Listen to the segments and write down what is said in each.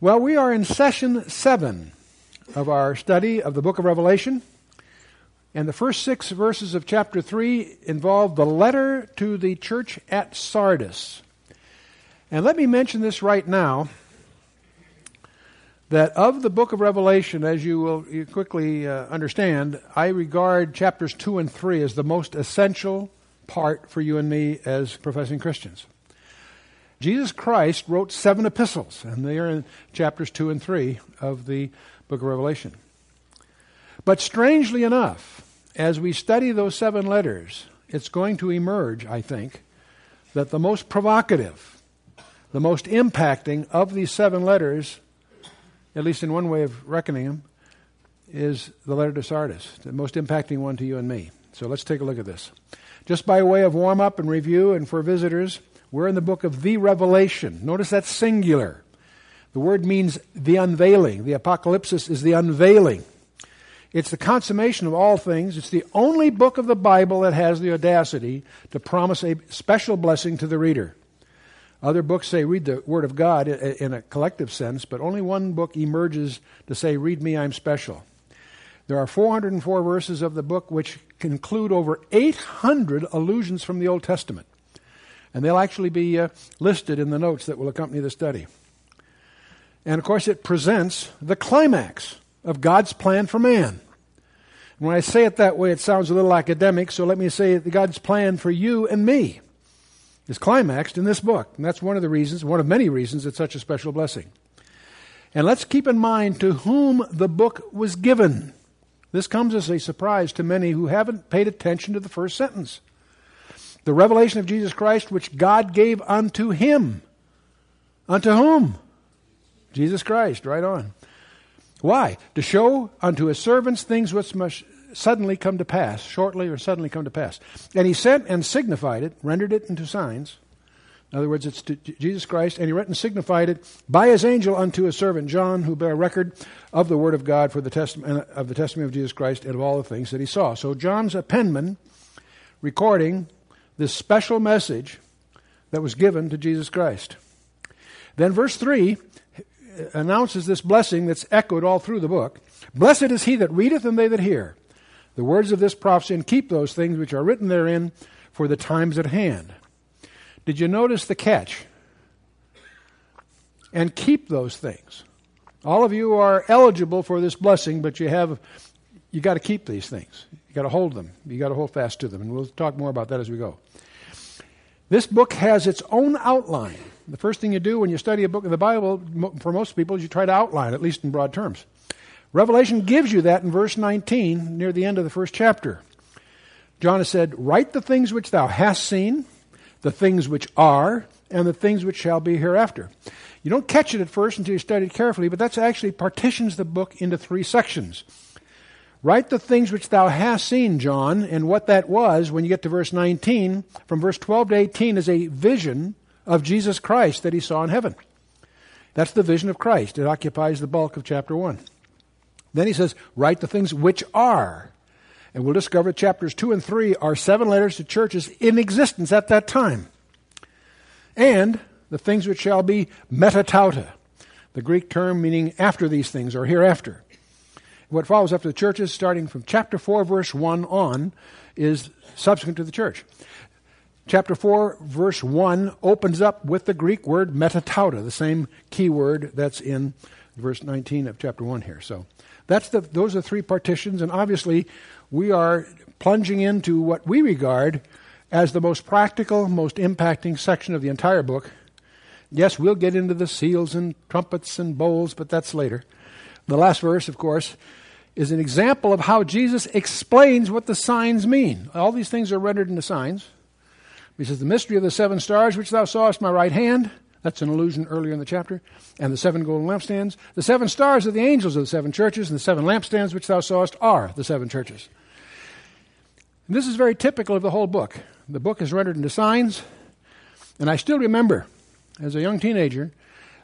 Well, we are in session seven of our study of the book of Revelation. And the first six verses of chapter 3 involve the letter to the church at Sardis. And let me mention this right now that of the book of Revelation, as you will you quickly uh, understand, I regard chapters 2 and 3 as the most essential part for you and me as professing Christians. Jesus Christ wrote seven epistles, and they are in chapters 2 and 3 of the book of Revelation. But strangely enough, as we study those seven letters, it's going to emerge, I think, that the most provocative, the most impacting of these seven letters, at least in one way of reckoning them, is the letter to Sardis, the most impacting one to you and me. So let's take a look at this. Just by way of warm up and review, and for visitors, we're in the book of the Revelation. Notice that's singular. The word means the unveiling. The apocalypse is the unveiling. It's the consummation of all things. It's the only book of the Bible that has the audacity to promise a special blessing to the reader. Other books say read the Word of God in a collective sense, but only one book emerges to say, Read me, I'm special. There are 404 verses of the book which conclude over 800 allusions from the Old Testament. And they'll actually be uh, listed in the notes that will accompany the study. And of course, it presents the climax of God's plan for man. And when I say it that way, it sounds a little academic, so let me say that God's plan for you and me is climaxed in this book. And that's one of the reasons, one of many reasons, it's such a special blessing. And let's keep in mind to whom the book was given. This comes as a surprise to many who haven't paid attention to the first sentence the revelation of Jesus Christ, which God gave unto him. Unto whom? Jesus Christ, right on. Why? To show unto his servants things which must suddenly come to pass, shortly or suddenly come to pass. And he sent and signified it, rendered it into signs. In other words, it's to Jesus Christ, and he wrote and signified it by his angel unto his servant John, who bare record of the word of God for the testament uh, of the testimony of Jesus Christ and of all the things that he saw. So John's a penman recording this special message that was given to Jesus Christ. Then verse 3 announces this blessing that's echoed all through the book. Blessed is he that readeth and they that hear the words of this prophecy and keep those things which are written therein for the times at hand. Did you notice the catch? And keep those things. All of you are eligible for this blessing, but you have you got to keep these things. You got to hold them. You got to hold fast to them, and we'll talk more about that as we go. This book has its own outline. The first thing you do when you study a book of the Bible, for most people, is you try to outline, at least in broad terms. Revelation gives you that in verse 19, near the end of the first chapter. John has said, Write the things which thou hast seen, the things which are, and the things which shall be hereafter. You don't catch it at first until you study it carefully, but that's actually partitions the book into three sections. Write the things which thou hast seen, John, and what that was when you get to verse 19. From verse 12 to 18 is a vision of Jesus Christ that he saw in heaven. That's the vision of Christ. It occupies the bulk of chapter 1. Then he says, Write the things which are. And we'll discover chapters 2 and 3 are seven letters to churches in existence at that time. And the things which shall be metatauta, the Greek term meaning after these things or hereafter. What follows after the churches, starting from chapter 4, verse 1 on, is subsequent to the church. Chapter 4, verse 1 opens up with the Greek word metatauta, the same key word that's in verse 19 of chapter 1 here. So that's the, those are three partitions, and obviously we are plunging into what we regard as the most practical, most impacting section of the entire book. Yes, we'll get into the seals and trumpets and bowls, but that's later. The last verse, of course, is an example of how Jesus explains what the signs mean. All these things are rendered into signs. He says, The mystery of the seven stars which thou sawest my right hand. That's an allusion earlier in the chapter. And the seven golden lampstands. The seven stars are the angels of the seven churches, and the seven lampstands which thou sawest are the seven churches. And this is very typical of the whole book. The book is rendered into signs. And I still remember, as a young teenager,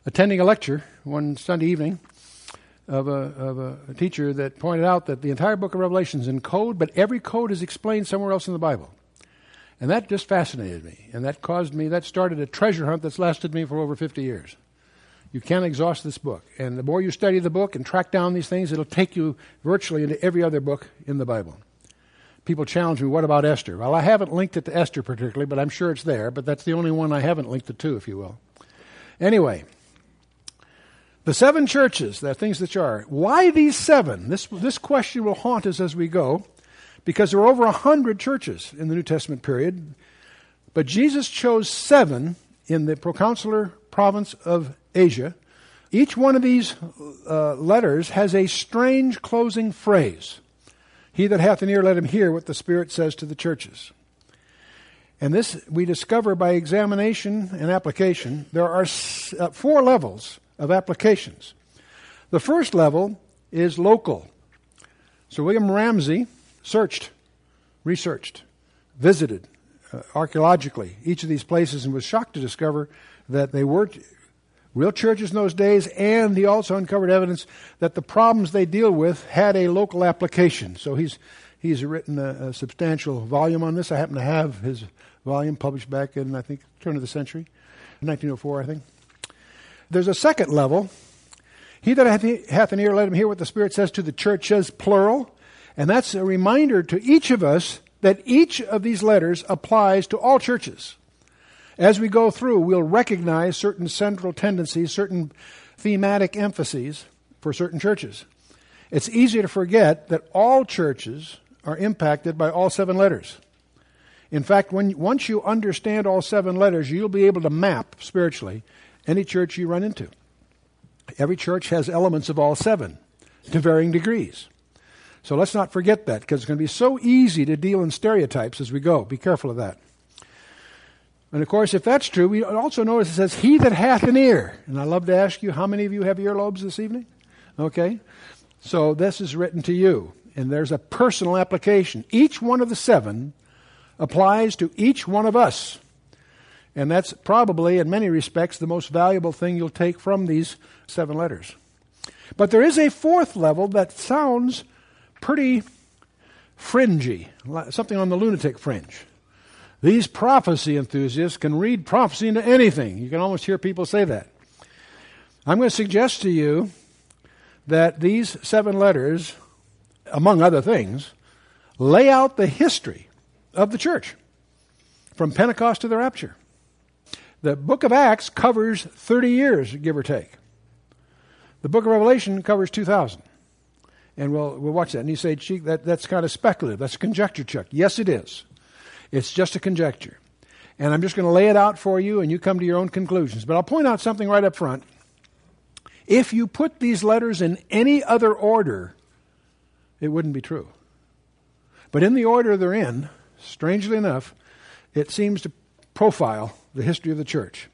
attending a lecture one Sunday evening of, a, of a, teacher that pointed out that the entire book of Revelation is in code, but every code is explained somewhere else in the Bible. And that just fascinated me. And that caused me, that started a treasure hunt that's lasted me for over 50 years. You can't exhaust this book. And the more you study the book and track down these things, it'll take you virtually into every other book in the Bible. People challenge me, what about Esther? Well, I haven't linked it to Esther particularly, but I'm sure it's there. But that's the only one I haven't linked it to, if you will. Anyway, the seven churches, the things that are. Why these seven? This, this question will haunt us as we go, because there are over a hundred churches in the New Testament period. But Jesus chose seven in the proconsular province of Asia. Each one of these uh, letters has a strange closing phrase. He that hath an ear, let him hear what the Spirit says to the churches. And this we discover by examination and application. There are uh, four levels of applications. The first level is local. So William Ramsay searched, researched, visited uh, archaeologically each of these places and was shocked to discover that they were real churches in those days, and he also uncovered evidence that the problems they deal with had a local application. So he's he's written a, a, substantial volume on this. I happen to have his volume published back in I think turn of the century, 1904, I think. There's a second level. He that hath, an ear, let him hear what the Spirit says to the churches, plural. And that's a reminder to each of us that each of these letters applies to all churches. As we go through, we'll recognize certain central tendencies, certain thematic emphases for certain churches. It's easy to forget that all churches are impacted by all seven letters. In fact, when, once you understand all seven letters, you'll be able to map spiritually any church you run into. Every church has elements of all seven to varying degrees. So let's not forget that because it's going to be so easy to deal in stereotypes as we go. Be careful of that. And of course, if that's true, we also notice it says, He that hath an ear. And I love to ask you, how many of you have earlobes this evening? Okay. So this is written to you. And there's a personal application. Each one of the seven applies to each one of us. And that's probably, in many respects, the most valuable thing you'll take from these seven letters. But there is a fourth level that sounds pretty fringy, something on the lunatic fringe. These prophecy enthusiasts can read prophecy into anything. You can almost hear people say that. I'm going to suggest to you that these seven letters, among other things, lay out the history of the church from Pentecost to the rapture. The book of Acts covers 30 years, give or take. The book of Revelation covers 2,000. And we'll, we'll watch that. And you say, Cheek, that, that's kind of speculative. That's a conjecture, Chuck. Yes, it is. It's just a conjecture. And I'm just going to lay it out for you, and you come to your own conclusions. But I'll point out something right up front. If you put these letters in any other order, it wouldn't be true. But in the order they're in, strangely enough, it seems to profile the history of the church.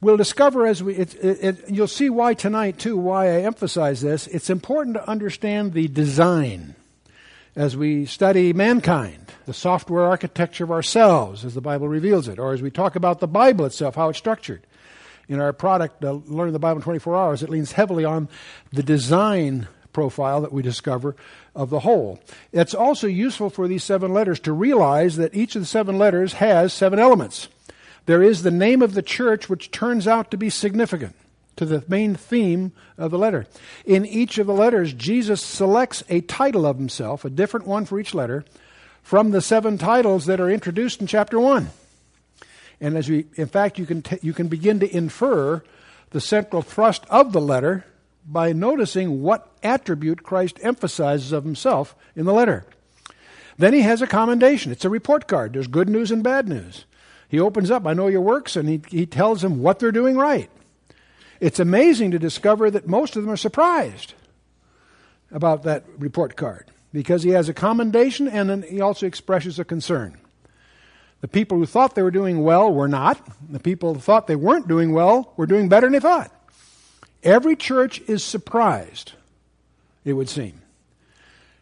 We'll discover as we, it, it, it, you'll see why tonight, too, why I emphasize this. It's important to understand the design as we study mankind, the software architecture of ourselves, as the Bible reveals it, or as we talk about the Bible itself, how it's structured. In our product, uh, Learning the Bible in 24 Hours, it leans heavily on the design profile that we discover of the whole. It's also useful for these seven letters to realize that each of the seven letters has seven elements. There is the name of the church, which turns out to be significant to the main theme of the letter. In each of the letters, Jesus selects a title of himself, a different one for each letter, from the seven titles that are introduced in chapter 1. And as we, in fact, you can, t- you can begin to infer the central thrust of the letter by noticing what attribute Christ emphasizes of himself in the letter. Then he has a commendation. It's a report card. There's good news and bad news. He opens up, I know your works, and he, he tells them what they're doing right. It's amazing to discover that most of them are surprised about that report card because he has a commendation and then he also expresses a concern. The people who thought they were doing well were not. The people who thought they weren't doing well were doing better than they thought. Every church is surprised, it would seem.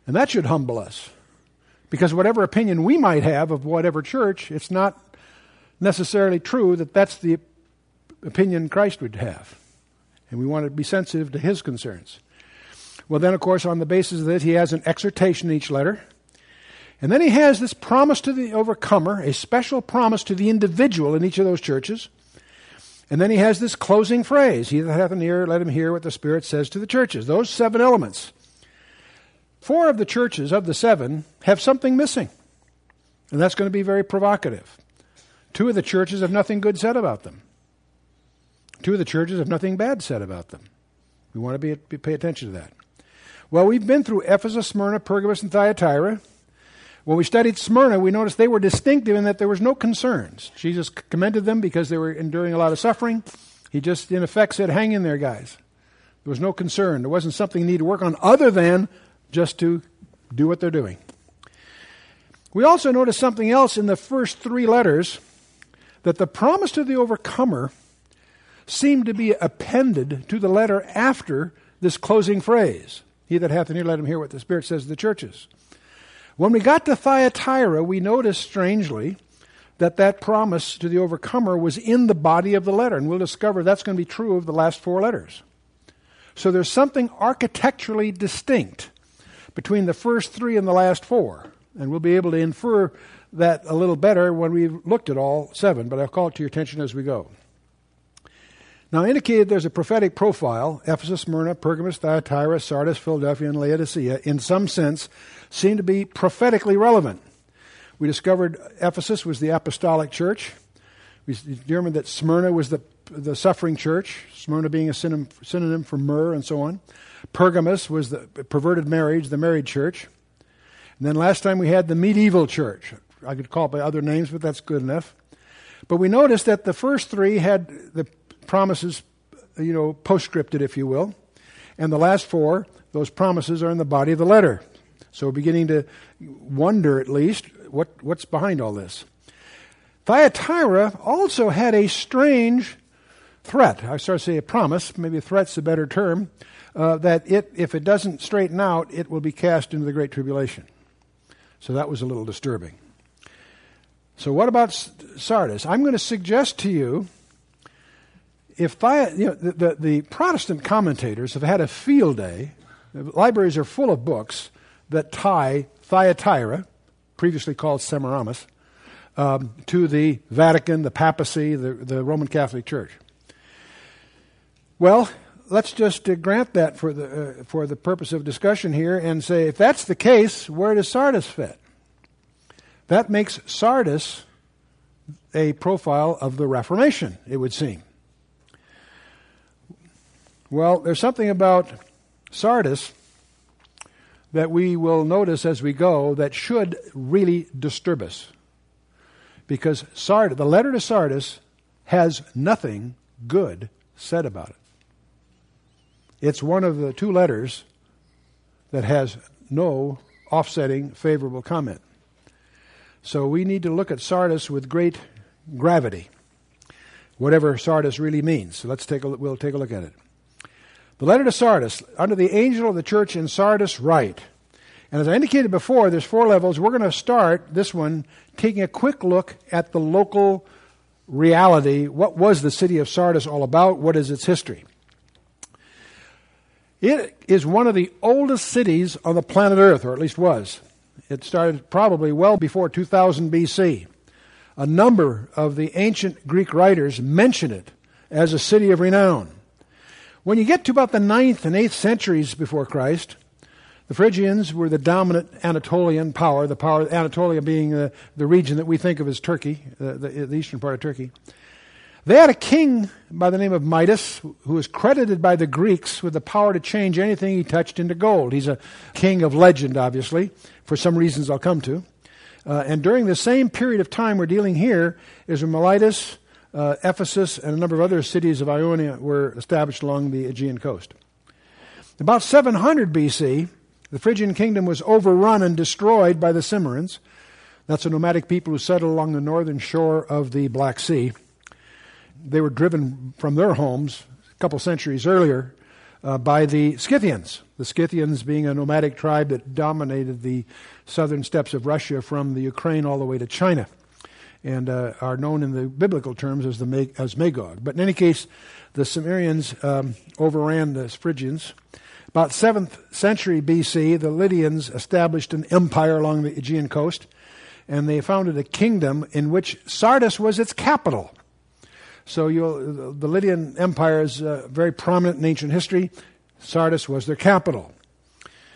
And that should humble us. Because whatever opinion we might have of whatever church, it's not necessarily true that that's the opinion Christ would have and we want to be sensitive to his concerns. Well, then, of course, on the basis of this, he has an exhortation in each letter. And then he has this promise to the overcomer, a special promise to the individual in each of those churches. And then he has this closing phrase He that hath an ear, let him hear what the Spirit says to the churches. Those seven elements. Four of the churches, of the seven, have something missing. And that's going to be very provocative. Two of the churches have nothing good said about them. Two of the churches have nothing bad said about them. We want to be, be, pay attention to that. Well, we've been through Ephesus, Smyrna, Pergamos, and Thyatira. When we studied Smyrna, we noticed they were distinctive in that there was no concerns. Jesus commended them because they were enduring a lot of suffering. He just, in effect, said, Hang in there, guys. There was no concern. There wasn't something you need to work on other than just to do what they're doing. We also notice something else in the first three letters that the promise to the overcomer seemed to be appended to the letter after this closing phrase He that hath an ear, let him hear what the Spirit says to the churches. When we got to Thyatira, we noticed strangely that that promise to the overcomer was in the body of the letter, and we'll discover that's going to be true of the last four letters. So there's something architecturally distinct between the first three and the last four. And we'll be able to infer that a little better when we've looked at all seven, but I'll call it to your attention as we go. Now, indicated there's a prophetic profile Ephesus, Smyrna, Pergamos, Thyatira, Sardis, Philadelphia, and Laodicea, in some sense, seem to be prophetically relevant. We discovered Ephesus was the apostolic church. We determined that Smyrna was the, the suffering church, Smyrna being a synonym, synonym for myrrh and so on. Pergamos was the perverted marriage, the married church. And then last time we had the medieval church. I could call it by other names, but that's good enough. But we noticed that the first three had the promises, you know, postscripted, if you will. And the last four, those promises are in the body of the letter. So we're beginning to wonder, at least, what, what's behind all this. Thyatira also had a strange threat. I start to say a promise, maybe a threat's a better term, uh, that it, if it doesn't straighten out, it will be cast into the Great Tribulation. So that was a little disturbing. So, what about Sardis? I'm going to suggest to you if you know, the, the, the, Protestant commentators have had a field day, the libraries are full of books that tie Thyatira, previously called Semiramis, um, to the Vatican, the papacy, the, the Roman Catholic Church. Well, let's just uh, grant that for the, uh, for the purpose of discussion here and say if that's the case, where does Sardis fit? That makes Sardis a profile of the Reformation, it would seem. Well, there's something about Sardis that we will notice as we go that should really disturb us. Because Sard- the letter to Sardis has nothing good said about it. It's one of the two letters that has no offsetting favorable comment. So we need to look at Sardis with great gravity, whatever Sardis really means. So let's take a, we'll take a look at it. The letter to Sardis, under the angel of the church in Sardis, write. And as I indicated before, there's four levels. We're going to start this one taking a quick look at the local reality. What was the city of Sardis all about? What is its history? It is one of the oldest cities on the planet Earth, or at least was. It started probably well before 2000 BC. A number of the ancient Greek writers mention it as a city of renown. When you get to about the 9th and 8th centuries before Christ, the Phrygians were the dominant Anatolian power, the power Anatolia being the, the region that we think of as Turkey, the, the, the eastern part of Turkey. They had a king by the name of Midas who was credited by the Greeks with the power to change anything he touched into gold. He's a king of legend, obviously, for some reasons I'll come to. Uh, and during the same period of time we're dealing here is when Miletus uh, Ephesus, and a number of other cities of Ionia were established along the Aegean coast. About 700 BC, the Phrygian kingdom was overrun and destroyed by the Cimmerians. That's a nomadic people who settled along the northern shore of the Black Sea. They were driven from their homes a couple centuries earlier uh, by the Scythians. The Scythians being a nomadic tribe that dominated the southern steppes of Russia from the Ukraine all the way to China and uh, are known in the biblical terms as, the as Magog. But in any case, the Cimmerians um, overran the Phrygians. About 7th century BC, the Lydians established an empire along the Aegean coast, and they founded a kingdom in which Sardis was its capital. So the Lydian Empire is uh, very prominent in ancient history. Sardis was their capital.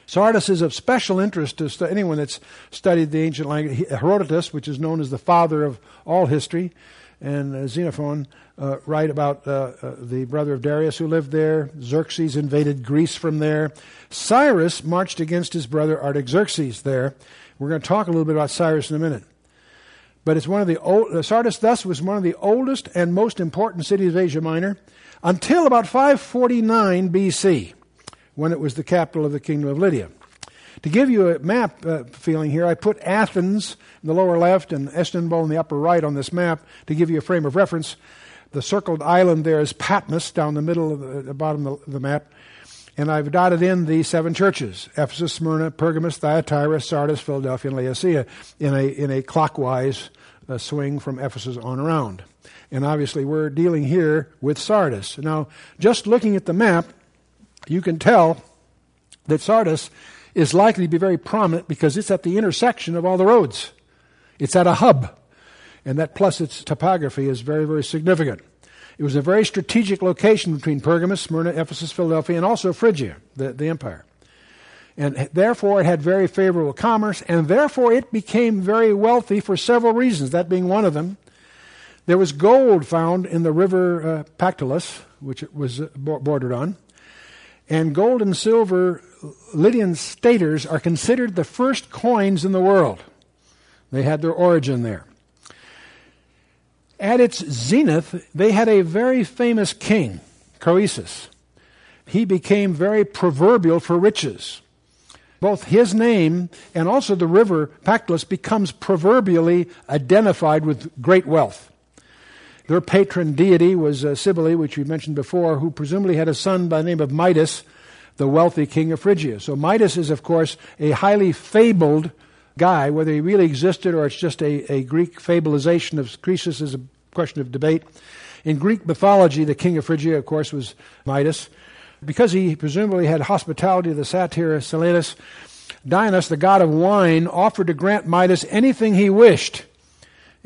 Sardis is of special interest to anyone that's studied the ancient language. Herodotus, which is known as the father of all history, and uh, Xenophon uh, write about uh, uh, the brother of Darius who lived there. Xerxes invaded Greece from there. Cyrus marched against his brother Artaxerxes there. We're going to talk a little bit about Cyrus in a minute. But it's one of the old, uh, Sardis thus was one of the oldest and most important cities of Asia Minor until about 549 BC when it was the capital of the kingdom of Lydia. To give you a map uh, feeling here, I put Athens in the lower left and Istanbul in the upper right on this map to give you a frame of reference. The circled island there is Patmos down the middle of the, the bottom of the map. And I've dotted in the seven churches Ephesus, Smyrna, Pergamos, Thyatira, Sardis, Philadelphia, and Laodicea in a, in a clockwise uh, swing from Ephesus on around. And obviously, we're dealing here with Sardis. Now, just looking at the map, you can tell that Sardis is likely to be very prominent because it's at the intersection of all the roads. It's at a hub. And that plus its topography is very, very significant. It was a very strategic location between Pergamus, Smyrna, Ephesus, Philadelphia, and also Phrygia, the, the empire. And therefore, it had very favorable commerce, and therefore, it became very wealthy for several reasons, that being one of them. There was gold found in the river uh, Pactolus, which it was uh, bordered on. And gold and silver Lydian staters are considered the first coins in the world. They had their origin there. At its zenith, they had a very famous king, Croesus. He became very proverbial for riches. Both his name and also the river Pactolus becomes proverbially identified with great wealth. Their patron deity was uh, Cybele, which we mentioned before, who presumably had a son by the name of Midas, the wealthy king of Phrygia. So Midas is, of course, a highly fabled guy. Whether he really existed or it's just a, a Greek fabulization of Croesus is a question of debate. In Greek mythology, the king of Phrygia, of course, was Midas. Because he presumably had hospitality to the satyr Silenus, Dionysus, the god of wine, offered to grant Midas anything he wished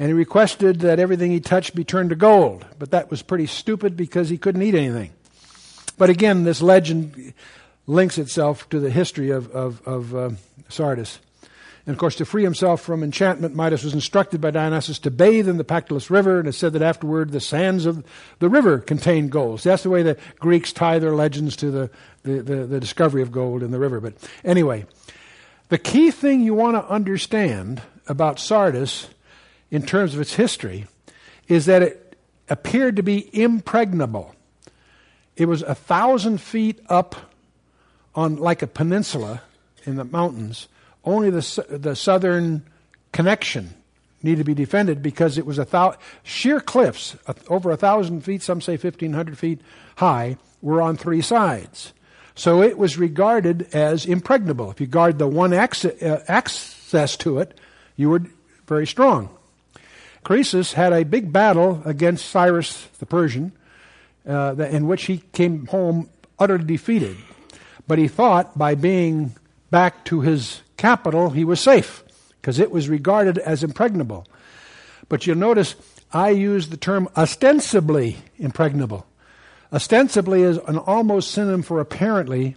and he requested that everything he touched be turned to gold. But that was pretty stupid because he couldn't eat anything. But again, this legend links itself to the history of, of, of uh, Sardis. And of course, to free himself from enchantment, Midas was instructed by Dionysus to bathe in the Pactolus River, and it said that afterward the sands of the river contained gold. So that's the way the Greeks tie their legends to the, the, the, the discovery of gold in the river. But anyway, the key thing you want to understand about Sardis in terms of its history is that it appeared to be impregnable. It was a thousand feet up on like a peninsula in the mountains. Only the, the southern connection needed to be defended because it was a thou- sheer cliffs over a thousand feet, some say 1,500 feet high, were on three sides. So it was regarded as impregnable. If you guard the one access, uh, access to it, you were very strong. Croesus had a big battle against Cyrus the Persian, uh, in which he came home utterly defeated. But he thought by being back to his capital, he was safe, because it was regarded as impregnable. But you'll notice I use the term ostensibly impregnable. Ostensibly is an almost synonym for apparently,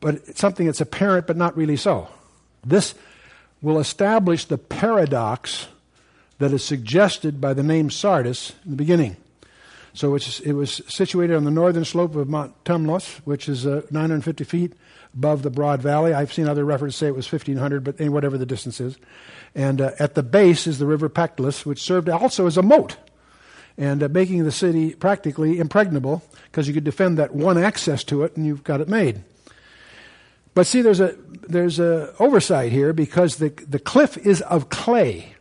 but something that's apparent but not really so. This will establish the paradox that is suggested by the name Sardis in the beginning. So it was situated on the northern slope of Mount Tmolus, which is uh, 950 feet above the broad valley. I've seen other references say it was 1,500, but whatever the distance is. And uh, at the base is the river Pactolus, which served also as a moat, and uh, making the city practically impregnable because you could defend that one access to it, and you've got it made. But see, there's a there's a oversight here because the the cliff is of clay.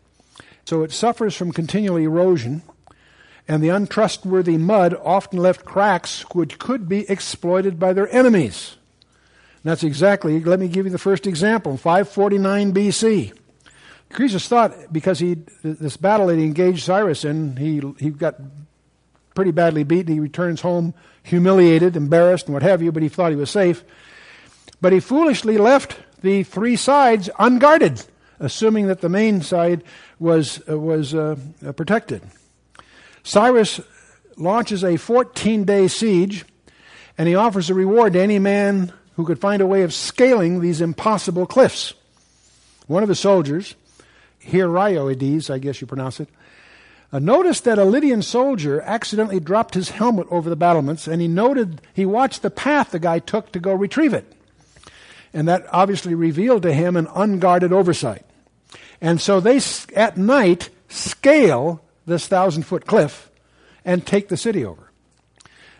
So it suffers from continual erosion, and the untrustworthy mud often left cracks which could be exploited by their enemies. And that's exactly, let me give you the first example. 549 BC. Croesus thought because he this battle that he engaged Cyrus in, he he got pretty badly beaten. He returns home humiliated, embarrassed, and what have you, but he thought he was safe. But he foolishly left the three sides unguarded assuming that the main side was, uh, was uh, uh, protected. Cyrus launches a 14 day siege and he offers a reward to any man who could find a way of scaling these impossible cliffs. One of his soldiers, Hierioides, I guess you pronounce it, uh, noticed that a Lydian soldier accidentally dropped his helmet over the battlements, and he noted, he watched the path the guy took to go retrieve it. And that obviously revealed to him an unguarded oversight. And so they, at night, scale this thousand foot cliff and take the city over.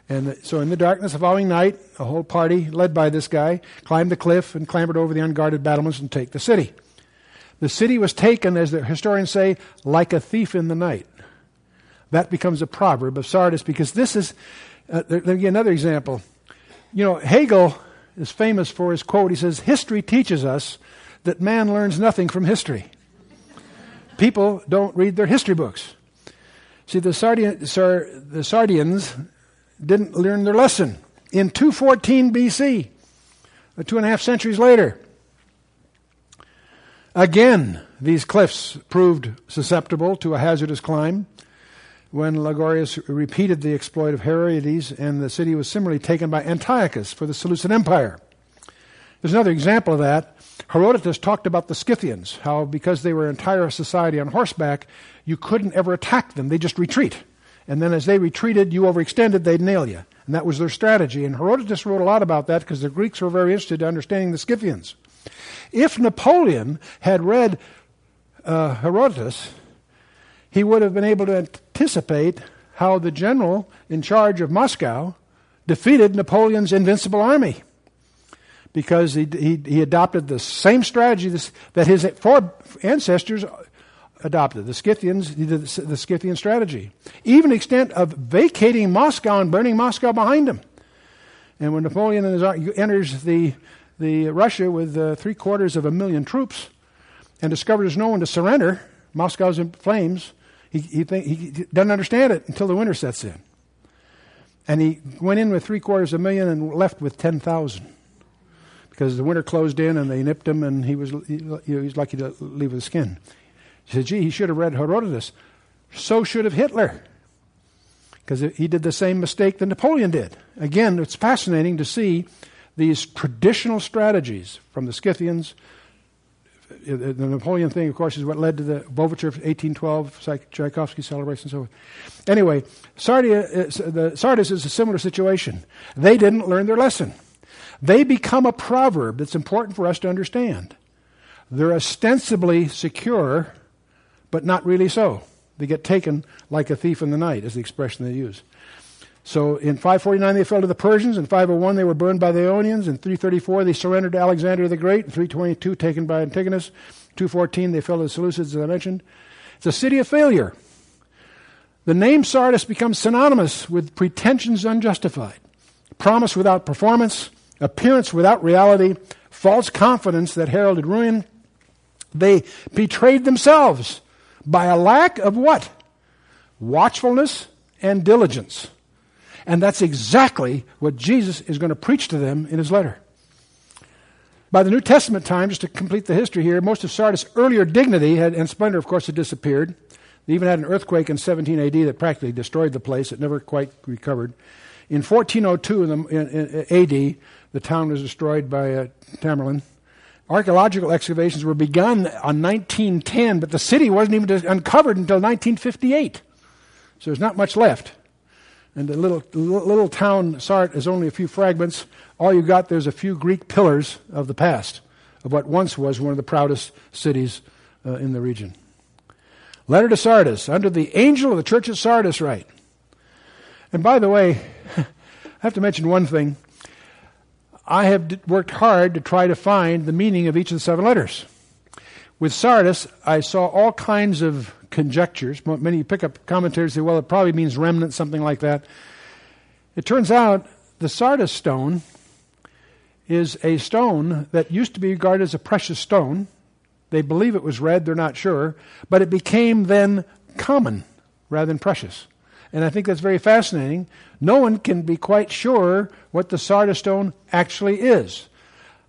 And so, in the darkness the following night, a whole party, led by this guy, climbed the cliff and clambered over the unguarded battlements and take the city. The city was taken, as the historians say, like a thief in the night. That becomes a proverb of Sardis because this is, uh, let me give another example. You know, Hegel is famous for his quote. He says, History teaches us that man learns nothing from history. People don't read their history books. See, the, Sardian, Sar, the Sardians didn't learn their lesson. In 214 BC, uh, two and a half centuries later, again, these cliffs proved susceptible to a hazardous climb when Ligorius repeated the exploit of Heroides, and the city was similarly taken by Antiochus for the Seleucid Empire. There's another example of that. Herodotus talked about the Scythians, how because they were an entire society on horseback, you couldn't ever attack them. They just retreat. And then as they retreated, you overextended, they'd nail you. And that was their strategy. And Herodotus wrote a lot about that because the Greeks were very interested in understanding the Scythians. If Napoleon had read uh, Herodotus, he would have been able to anticipate how the general in charge of Moscow defeated Napoleon's invincible army because he, he, he adopted the same strategy that his four ancestors adopted. The Scythians the Scythian strategy, even extent of vacating Moscow and burning Moscow behind him. And when Napoleon enters the, the Russia with uh, three quarters of a million troops and discovers no one to surrender, Moscow's in flames, he, he, think, he doesn't understand it until the winter sets in. And he went in with three quarters of a million and left with 10,000 because the winter closed in and they nipped him and he was, he, he was lucky to leave with skin. He said, gee, he should have read Herodotus. So should have Hitler because he did the same mistake that Napoleon did. Again, it's fascinating to see these traditional strategies from the Scythians the Napoleon thing, of course, is what led to the of 1812, Tchaikovsky celebration, and so forth. Anyway, Sardia, uh, the Sardis is a similar situation. They didn't learn their lesson. They become a proverb that's important for us to understand. They're ostensibly secure, but not really so. They get taken like a thief in the night, is the expression they use. So in 549 they fell to the Persians. In 501 they were burned by the Ionians. In 334 they surrendered to Alexander the Great. In 322 taken by Antigonus. 214 they fell to the Seleucids, as I mentioned. It's a city of failure. The name Sardis becomes synonymous with pretensions unjustified, promise without performance, appearance without reality, false confidence that heralded ruin. They betrayed themselves by a lack of what? Watchfulness and diligence. And that's exactly what Jesus is going to preach to them in his letter. By the New Testament time, just to complete the history here, most of Sardis' earlier dignity had, and splendor, of course, had disappeared. They even had an earthquake in 17 AD that practically destroyed the place. It never quite recovered. In 1402 in the, in, in AD, the town was destroyed by uh, Tamerlane. Archaeological excavations were begun on 1910, but the city wasn't even uncovered until 1958. So there's not much left. And the little, little town Sart is only a few fragments. All you got there's a few Greek pillars of the past, of what once was one of the proudest cities uh, in the region. Letter to Sardis, under the angel of the church at Sardis, right? And by the way, I have to mention one thing. I have worked hard to try to find the meaning of each of the seven letters. With Sardis, I saw all kinds of conjectures. Many pick up commentators say, well, it probably means remnant, something like that. It turns out the Sardis stone is a stone that used to be regarded as a precious stone. They believe it was red, they're not sure, but it became then common rather than precious. And I think that's very fascinating. No one can be quite sure what the Sardis stone actually is.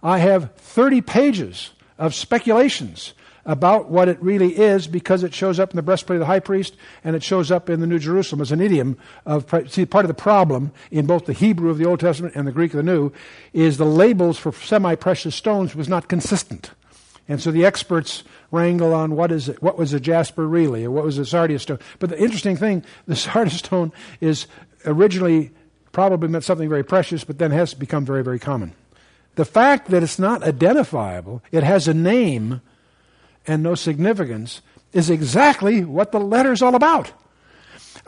I have 30 pages of speculations about what it really is because it shows up in the breastplate of the high priest and it shows up in the New Jerusalem as an idiom of see part of the problem in both the Hebrew of the Old Testament and the Greek of the New is the labels for semi-precious stones was not consistent. And so the experts wrangle on what is it, what was a jasper really, or what was a sardius stone. But the interesting thing, the sardius stone is originally probably meant something very precious, but then has become very, very common. The fact that it's not identifiable, it has a name and no significance, is exactly what the letter is all about.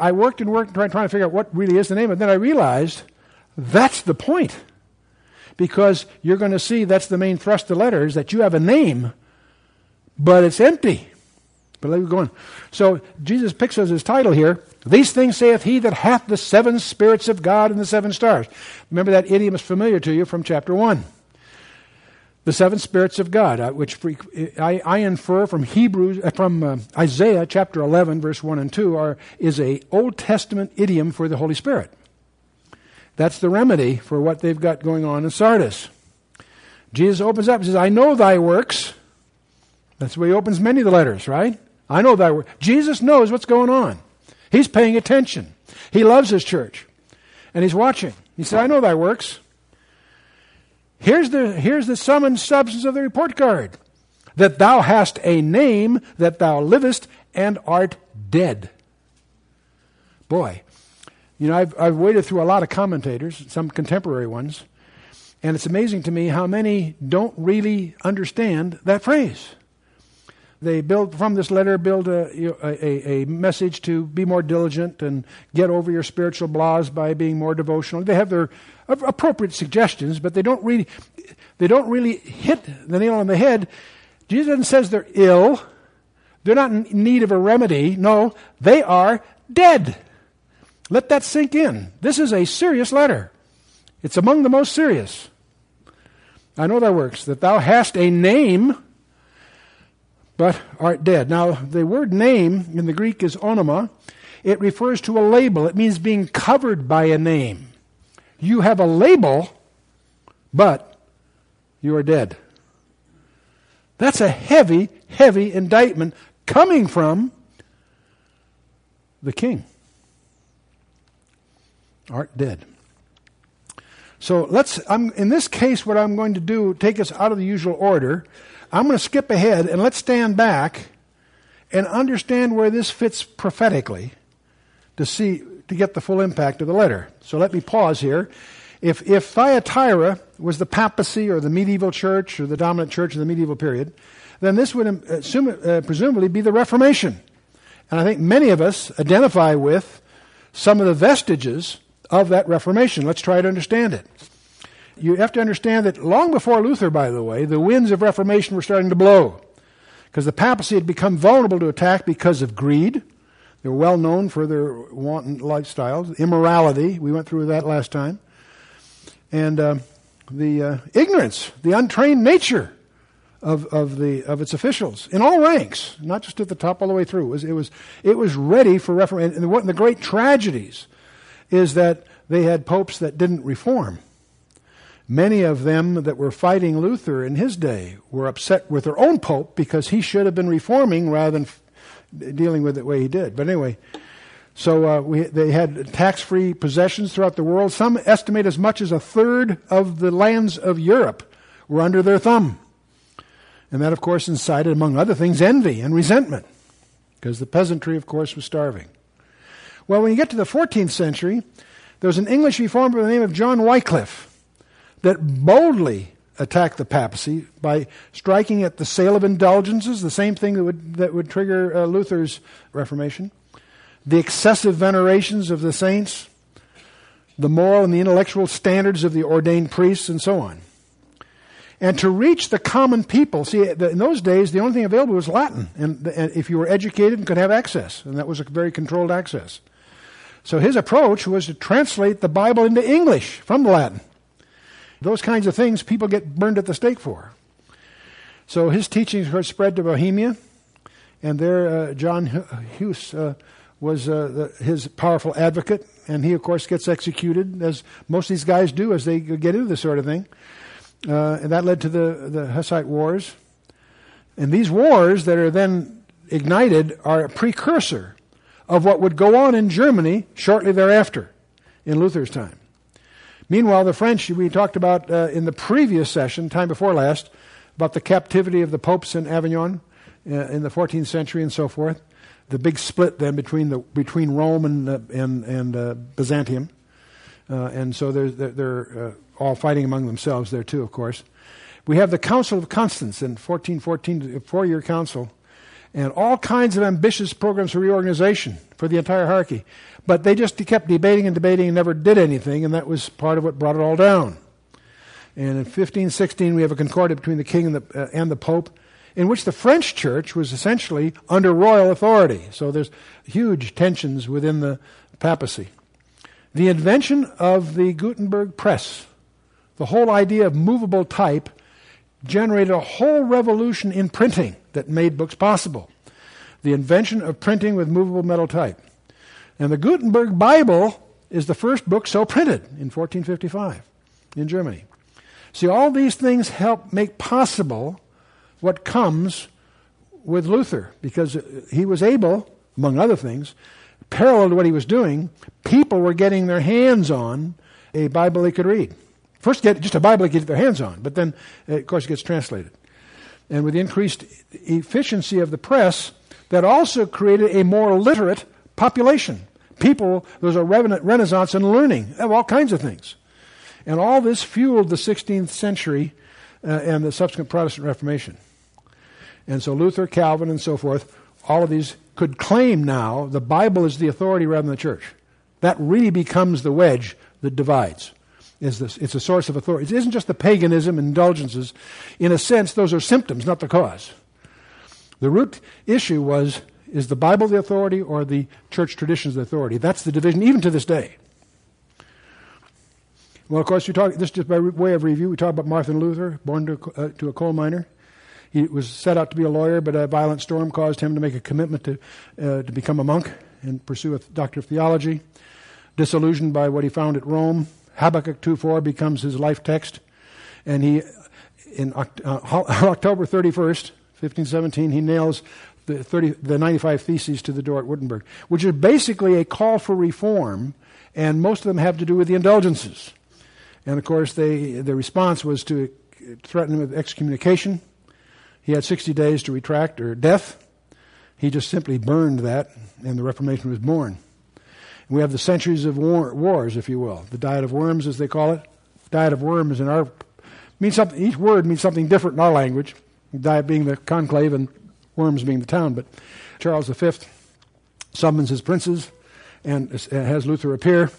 I worked and worked and trying, trying to figure out what really is the name, and then I realized that's the point because you're going to see that's the main thrust of the letter is that you have a name, but it's empty. But let me go on. So Jesus picks as his title here, These things saith he that hath the seven spirits of God and the seven stars. Remember that idiom is familiar to you from chapter 1. The seven spirits of God, uh, which I, I, infer from Hebrews, uh, from uh, Isaiah chapter 11, verse 1 and 2, are, is a Old Testament idiom for the Holy Spirit. That's the remedy for what they've got going on in Sardis. Jesus opens up and says, I know thy works. That's the way he opens many of the letters, right? I know thy works. Jesus knows what's going on. He's paying attention. He loves his church. And he's watching. He said, I know thy works. Here's the, here's the sum and substance of the report card that thou hast a name, that thou livest, and art dead. Boy, you know, I've, I've waded through a lot of commentators, some contemporary ones, and it's amazing to me how many don't really understand that phrase. They build from this letter, build a, a, a message to be more diligent and get over your spiritual blahs by being more devotional. They have their appropriate suggestions, but they don't really, they don't really hit the nail on the head. Jesus doesn't says they're ill. They're not in need of a remedy. No, they are dead. Let that sink in. This is a serious letter. It's among the most serious. I know thy works, that thou hast a name, but art dead. Now, the word name in the Greek is onoma. It refers to a label. It means being covered by a name. You have a label, but you are dead. That's a heavy, heavy indictment coming from the king art dead. So let's, I'm, in this case, what I'm going to do, take us out of the usual order. I'm going to skip ahead and let's stand back and understand where this fits prophetically to see, to get the full impact of the letter. So let me pause here. If, if Thyatira was the papacy or the medieval church or the dominant church of the medieval period, then this would assume, uh, presumably be the Reformation. And I think many of us identify with some of the vestiges of that Reformation. Let's try to understand it. You have to understand that long before Luther, by the way, the winds of Reformation were starting to blow because the papacy had become vulnerable to attack because of greed. They were well known for their wanton lifestyles, immorality. We went through that last time. And uh, the uh, ignorance, the untrained nature of, of, the, of its officials in all ranks, not just at the top all the way through. It was, it was, it was ready for reformation. And the, the great tragedies is that they had popes that didn't reform. Many of them that were fighting Luther in his day were upset with their own pope because he should have been reforming rather than f- dealing with it the way he did. But anyway, so uh, we, they had tax-free possessions throughout the world. Some estimate as much as a third of the lands of Europe were under their thumb. And that, of course, incited, among other things, envy and resentment, because the peasantry, of course, was starving. Well, when you get to the 14th century, there was an English reformer by the name of John Wycliffe that boldly attacked the papacy by striking at the sale of indulgences, the same thing that would, that would trigger uh, Luther's Reformation, the excessive venerations of the saints, the moral and the intellectual standards of the ordained priests, and so on. And to reach the common people, see, in those days, the only thing available was Latin, and, and if you were educated and could have access, and that was a very controlled access. So his approach was to translate the Bible into English from the Latin. Those kinds of things people get burned at the stake for. So his teachings were spread to Bohemia, and there uh, John Huss uh, was uh, the, his powerful advocate, and he, of course, gets executed, as most of these guys do as they get into this sort of thing. Uh, and that led to the, the Hussite Wars. And these wars that are then ignited are a precursor of what would go on in Germany shortly thereafter in Luther's time. Meanwhile, the French, we talked about uh, in the previous session, time before last, about the captivity of the popes in Avignon uh, in the 14th century and so forth. The big split then between, the, between Rome and, uh, and, and uh, Byzantium. Uh, and so they're, they're uh, all fighting among themselves there too, of course. We have the Council of Constance in 1414, a four year council, and all kinds of ambitious programs for reorganization for the entire hierarchy. But they just kept debating and debating and never did anything, and that was part of what brought it all down. And in 1516, we have a concordat between the king and the, uh, and the pope, in which the French church was essentially under royal authority. So there's huge tensions within the papacy. The invention of the Gutenberg press, the whole idea of movable type, generated a whole revolution in printing that made books possible. The invention of printing with movable metal type. And the Gutenberg Bible is the first book so printed in 1455 in Germany. See, all these things help make possible what comes with Luther because he was able, among other things, parallel to what he was doing, people were getting their hands on a Bible they could read. First, get just a Bible to get their hands on, but then, uh, of course, it gets translated. And with the increased efficiency of the press, that also created a more literate population. People, there was a renaissance in learning of all kinds of things. And all this fueled the 16th century uh, and the subsequent Protestant Reformation. And so Luther, Calvin, and so forth, all of these could claim now the Bible is the authority rather than the church. That really becomes the wedge that divides. Is this, it's a source of authority. It isn't just the paganism indulgences. In a sense, those are symptoms, not the cause. The root issue was is the Bible the authority or the church traditions the authority? That's the division, even to this day. Well, of course, we talk, this just by way of review, we talk about Martin Luther, born to, uh, to a coal miner. He was set out to be a lawyer, but a violent storm caused him to make a commitment to, uh, to become a monk and pursue a doctor of theology. Disillusioned by what he found at Rome, Habakkuk 2.4 becomes his life text. And he, in uh, October 31st, 1517, he nails the, 30, the 95 Theses to the door at Wittenberg, which is basically a call for reform, and most of them have to do with the indulgences. And of course, they, the response was to threaten him with excommunication he had 60 days to retract or death. He just simply burned that, and the Reformation was born. We have the centuries of war, wars, if you will. The Diet of Worms, as they call it. Diet of Worms in our means something. Each word means something different in our language. Diet being the conclave and Worms being the town. But Charles V summons his princes and has Luther appear.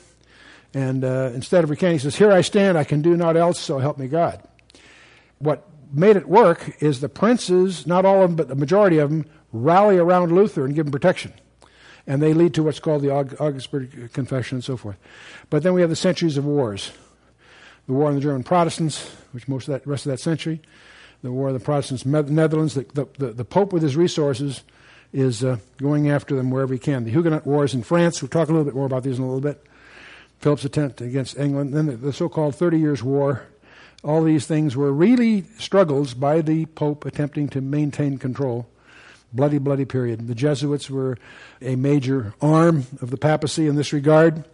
And uh, instead of recanting, he says, "Here I stand. I can do naught else. So help me God." What made it work is the princes, not all of them, but the majority of them, rally around Luther and give him protection. And they lead to what's called the Augsburg Confession and so forth. But then we have the centuries of wars. The war on the German Protestants, which most of that rest of that century, the war of the Protestants, Netherlands, the, the, the, the Pope with his resources is uh, going after them wherever he can. The Huguenot wars in France, we'll talk a little bit more about these in a little bit. Philip's attempt against England, then the, the so-called Thirty Years' War all these things were really struggles by the Pope attempting to maintain control. Bloody, bloody period. The Jesuits were a major arm of the papacy in this regard.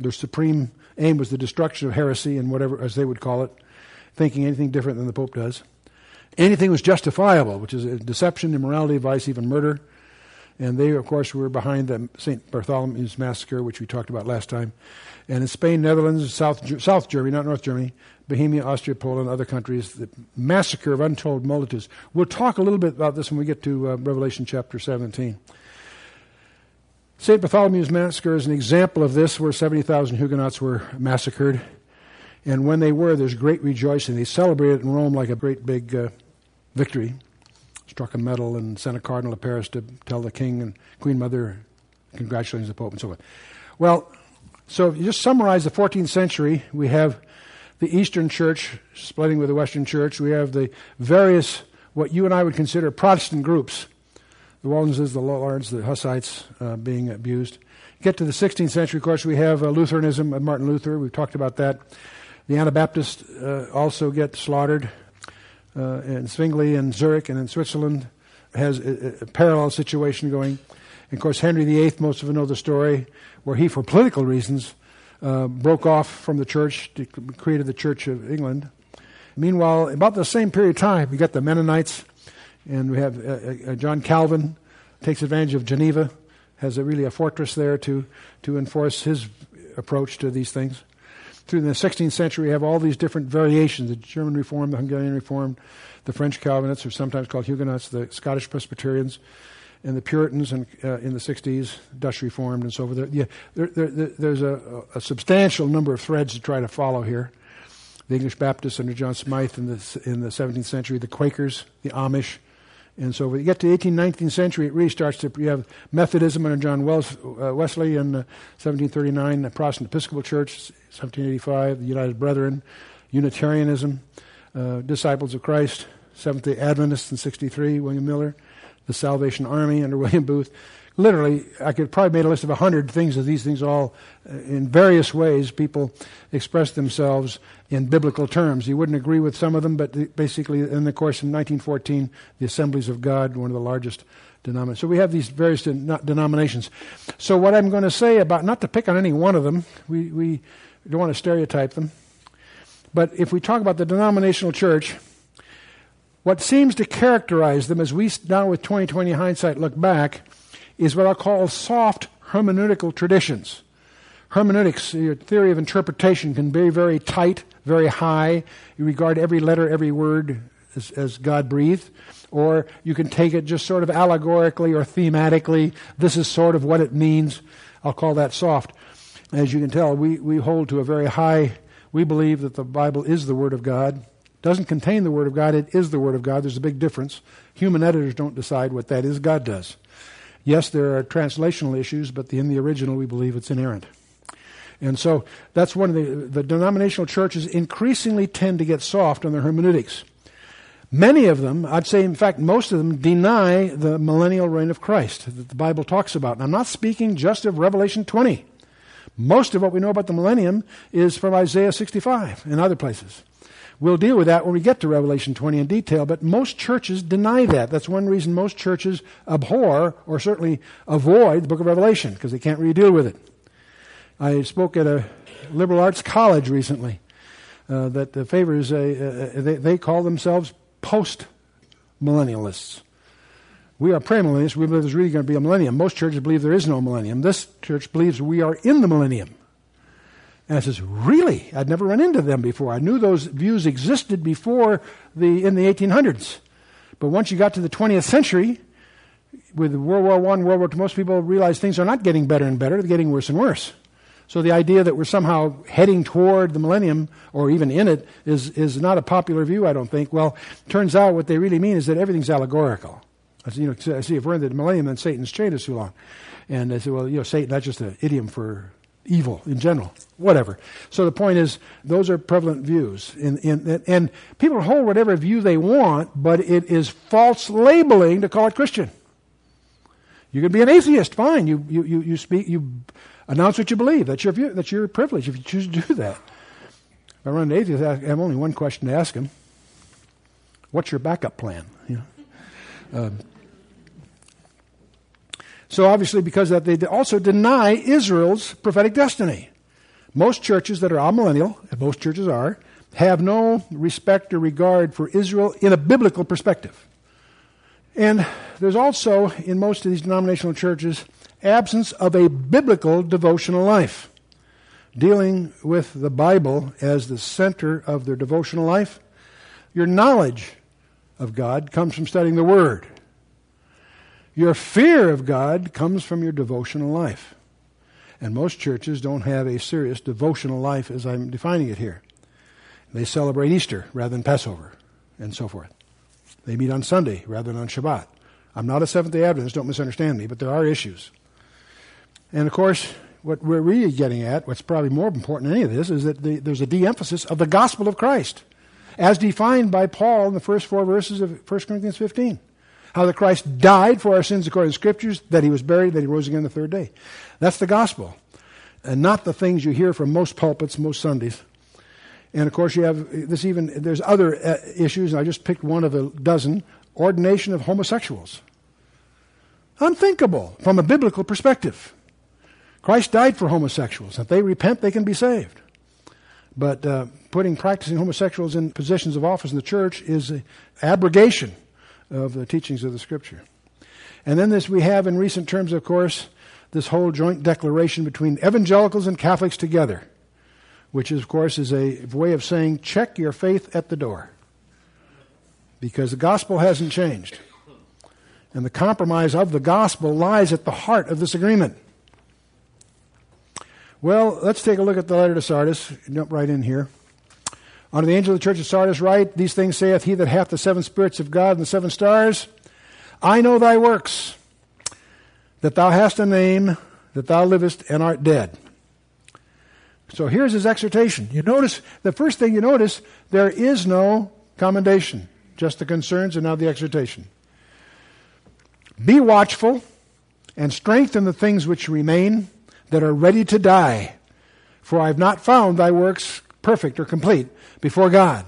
Their supreme aim was the destruction of heresy and whatever, as they would call it, thinking anything different than the Pope does. Anything was justifiable, which is deception, immorality, vice, even murder. And they, of course, were behind the St. Bartholomew's massacre, which we talked about last time. And in Spain, Netherlands, South, South Germany, not North Germany, Bohemia, Austria, Poland, other countries, the massacre of untold multitudes. We'll talk a little bit about this when we get to uh, Revelation chapter 17. St. Bartholomew's massacre is an example of this, where 70,000 Huguenots were massacred. And when they were, there's great rejoicing. They celebrated in Rome like a great big uh, victory struck a medal and sent a cardinal to Paris to tell the king and queen mother congratulations the pope and so on. Well, so if you just summarize the 14th century, we have the Eastern Church splitting with the Western Church. We have the various what you and I would consider Protestant groups. The Waldenses, the Lollards, the Hussites uh, being abused. Get to the 16th century, of course, we have uh, Lutheranism of Martin Luther. We've talked about that. The Anabaptists uh, also get slaughtered. Uh, in Zwingli and Zurich and in Switzerland has a, a parallel situation going. And of course, Henry VIII, most of you know the story, where he, for political reasons, uh, broke off from the church, created the Church of England. Meanwhile, about the same period of time, we got the Mennonites, and we have uh, uh, John Calvin takes advantage of Geneva, has a, really a fortress there to, to enforce his approach to these things. Through the 16th century, we have all these different variations the German Reform, the Hungarian Reform, the French Calvinists, or sometimes called Huguenots, the Scottish Presbyterians, and the Puritans in, uh, in the 60s, Dutch Reformed, and so forth. Yeah, there, there, there's a, a, substantial number of threads to try to follow here. The English Baptists under John Smythe in the, in the 17th century, the Quakers, the Amish, and so when you get to the 18th, 19th century, it really starts to, you have Methodism under John Wells, uh, Wesley in uh, 1739, the Protestant Episcopal Church, 1785, the United Brethren, Unitarianism, uh, Disciples of Christ, Seventh-day Adventists in 63, William Miller, the Salvation Army under William Booth. Literally, I could probably make a list of a hundred things of these things all, uh, in various ways, people express themselves in biblical terms. You wouldn't agree with some of them, but basically, in the course of 1914, the Assemblies of God, one of the largest denominations. So we have these various denominations. So what I'm going to say about, not to pick on any one of them, we, we don't want to stereotype them, but if we talk about the denominational church, what seems to characterize them as we now with 2020 hindsight look back is what I'll call soft hermeneutical traditions. Hermeneutics, your theory of interpretation, can be very tight, very high. You regard every letter, every word as, as God breathed. Or you can take it just sort of allegorically or thematically. This is sort of what it means. I'll call that soft. As you can tell, we, we hold to a very high, we believe that the Bible is the Word of God. Doesn't contain the Word of God, it is the Word of God. There's a big difference. Human editors don't decide what that is, God does. Yes, there are translational issues, but in the original, we believe it's inerrant. And so that's one of the, the denominational churches increasingly tend to get soft on their hermeneutics. Many of them, I'd say, in fact, most of them deny the millennial reign of Christ that the Bible talks about. And I'm not speaking just of Revelation 20. Most of what we know about the millennium is from Isaiah 65 and other places. We'll deal with that when we get to Revelation 20 in detail, but most churches deny that. That's one reason most churches abhor or certainly avoid the book of Revelation because they can't really deal with it. I spoke at a liberal arts college recently uh, that favors, a, uh, they, they call themselves post millennialists. We are premillennialists. We believe there's really going to be a millennium. Most churches believe there is no millennium. This church believes we are in the millennium. And I says, really? I'd never run into them before. I knew those views existed before the in the 1800s, but once you got to the 20th century, with World War One, World War II, most people realize things are not getting better and better; they're getting worse and worse. So the idea that we're somehow heading toward the millennium or even in it is is not a popular view. I don't think. Well, turns out what they really mean is that everything's allegorical. I see, you know, I see if we're in the millennium, then Satan's chained us too long. And they say, well, you know, Satan, that's just an idiom for evil in general, whatever. So the point is, those are prevalent views. In, in, and people hold whatever view they want, but it is false labeling to call it Christian. You can be an atheist, fine. You, you, you, you speak, you announce what you believe. That's your view. That's your privilege if you choose to do that. If I run an atheist, I have only one question to ask him. What's your backup plan? You know? Um, so obviously, because that, they also deny Israel's prophetic destiny. Most churches that are amillennial, and most churches are, have no respect or regard for Israel in a biblical perspective. And there's also, in most of these denominational churches, absence of a biblical devotional life. Dealing with the Bible as the center of their devotional life. Your knowledge of God comes from studying the Word. Your fear of God comes from your devotional life. And most churches don't have a serious devotional life as I'm defining it here. They celebrate Easter rather than Passover and so forth. They meet on Sunday rather than on Shabbat. I'm not a Seventh day Adventist, don't misunderstand me, but there are issues. And of course, what we're really getting at, what's probably more important than any of this, is that the, there's a de emphasis of the gospel of Christ, as defined by Paul in the first four verses of 1 Corinthians 15 how that Christ died for our sins according to the Scriptures, that he was buried, that he rose again the third day. That's the gospel, and not the things you hear from most pulpits most Sundays. And of course, you have this even, there's other uh, issues, and I just picked one of a dozen ordination of homosexuals. Unthinkable from a biblical perspective. Christ died for homosexuals. If they repent, they can be saved. But uh, putting practicing homosexuals in positions of office in the church is abrogation of the teachings of the Scripture. And then this we have in recent terms, of course, this whole joint declaration between evangelicals and Catholics together, which, of course, is a way of saying check your faith at the door. Because the gospel hasn't changed. And the compromise of the gospel lies at the heart of this agreement. Well, let's take a look at the letter to Sardis. Jump right in here. Unto the angel of the church of Sardis write, These things saith he that hath the seven spirits of God and the seven stars. I know thy works, that thou hast a name, that thou livest and art dead. So here's his exhortation. You notice, the first thing you notice, there is no commendation, just the concerns and now the exhortation. Be watchful and strengthen the things which remain that are ready to die, for I have not found thy works perfect or complete before God.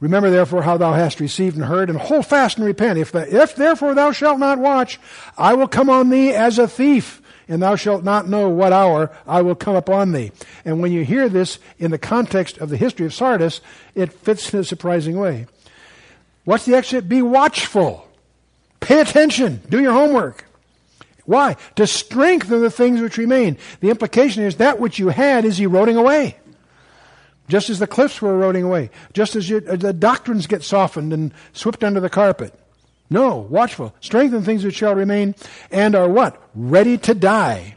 Remember therefore how thou hast received and heard, and hold fast and repent. If, the, if therefore thou shalt not watch, I will come on thee as a thief, and thou shalt not know what hour I will come upon thee. And when you hear this in the context of the history of Sardis, it fits in a surprising way. What's the exit? Be watchful. Pay attention. Do your homework. Why? To strengthen the things which remain. The implication is that which you had is eroding away. Just as the cliffs were eroding away. Just as you, uh, the doctrines get softened and swept under the carpet. No, watchful. Strengthen things which shall remain and are what? Ready to die.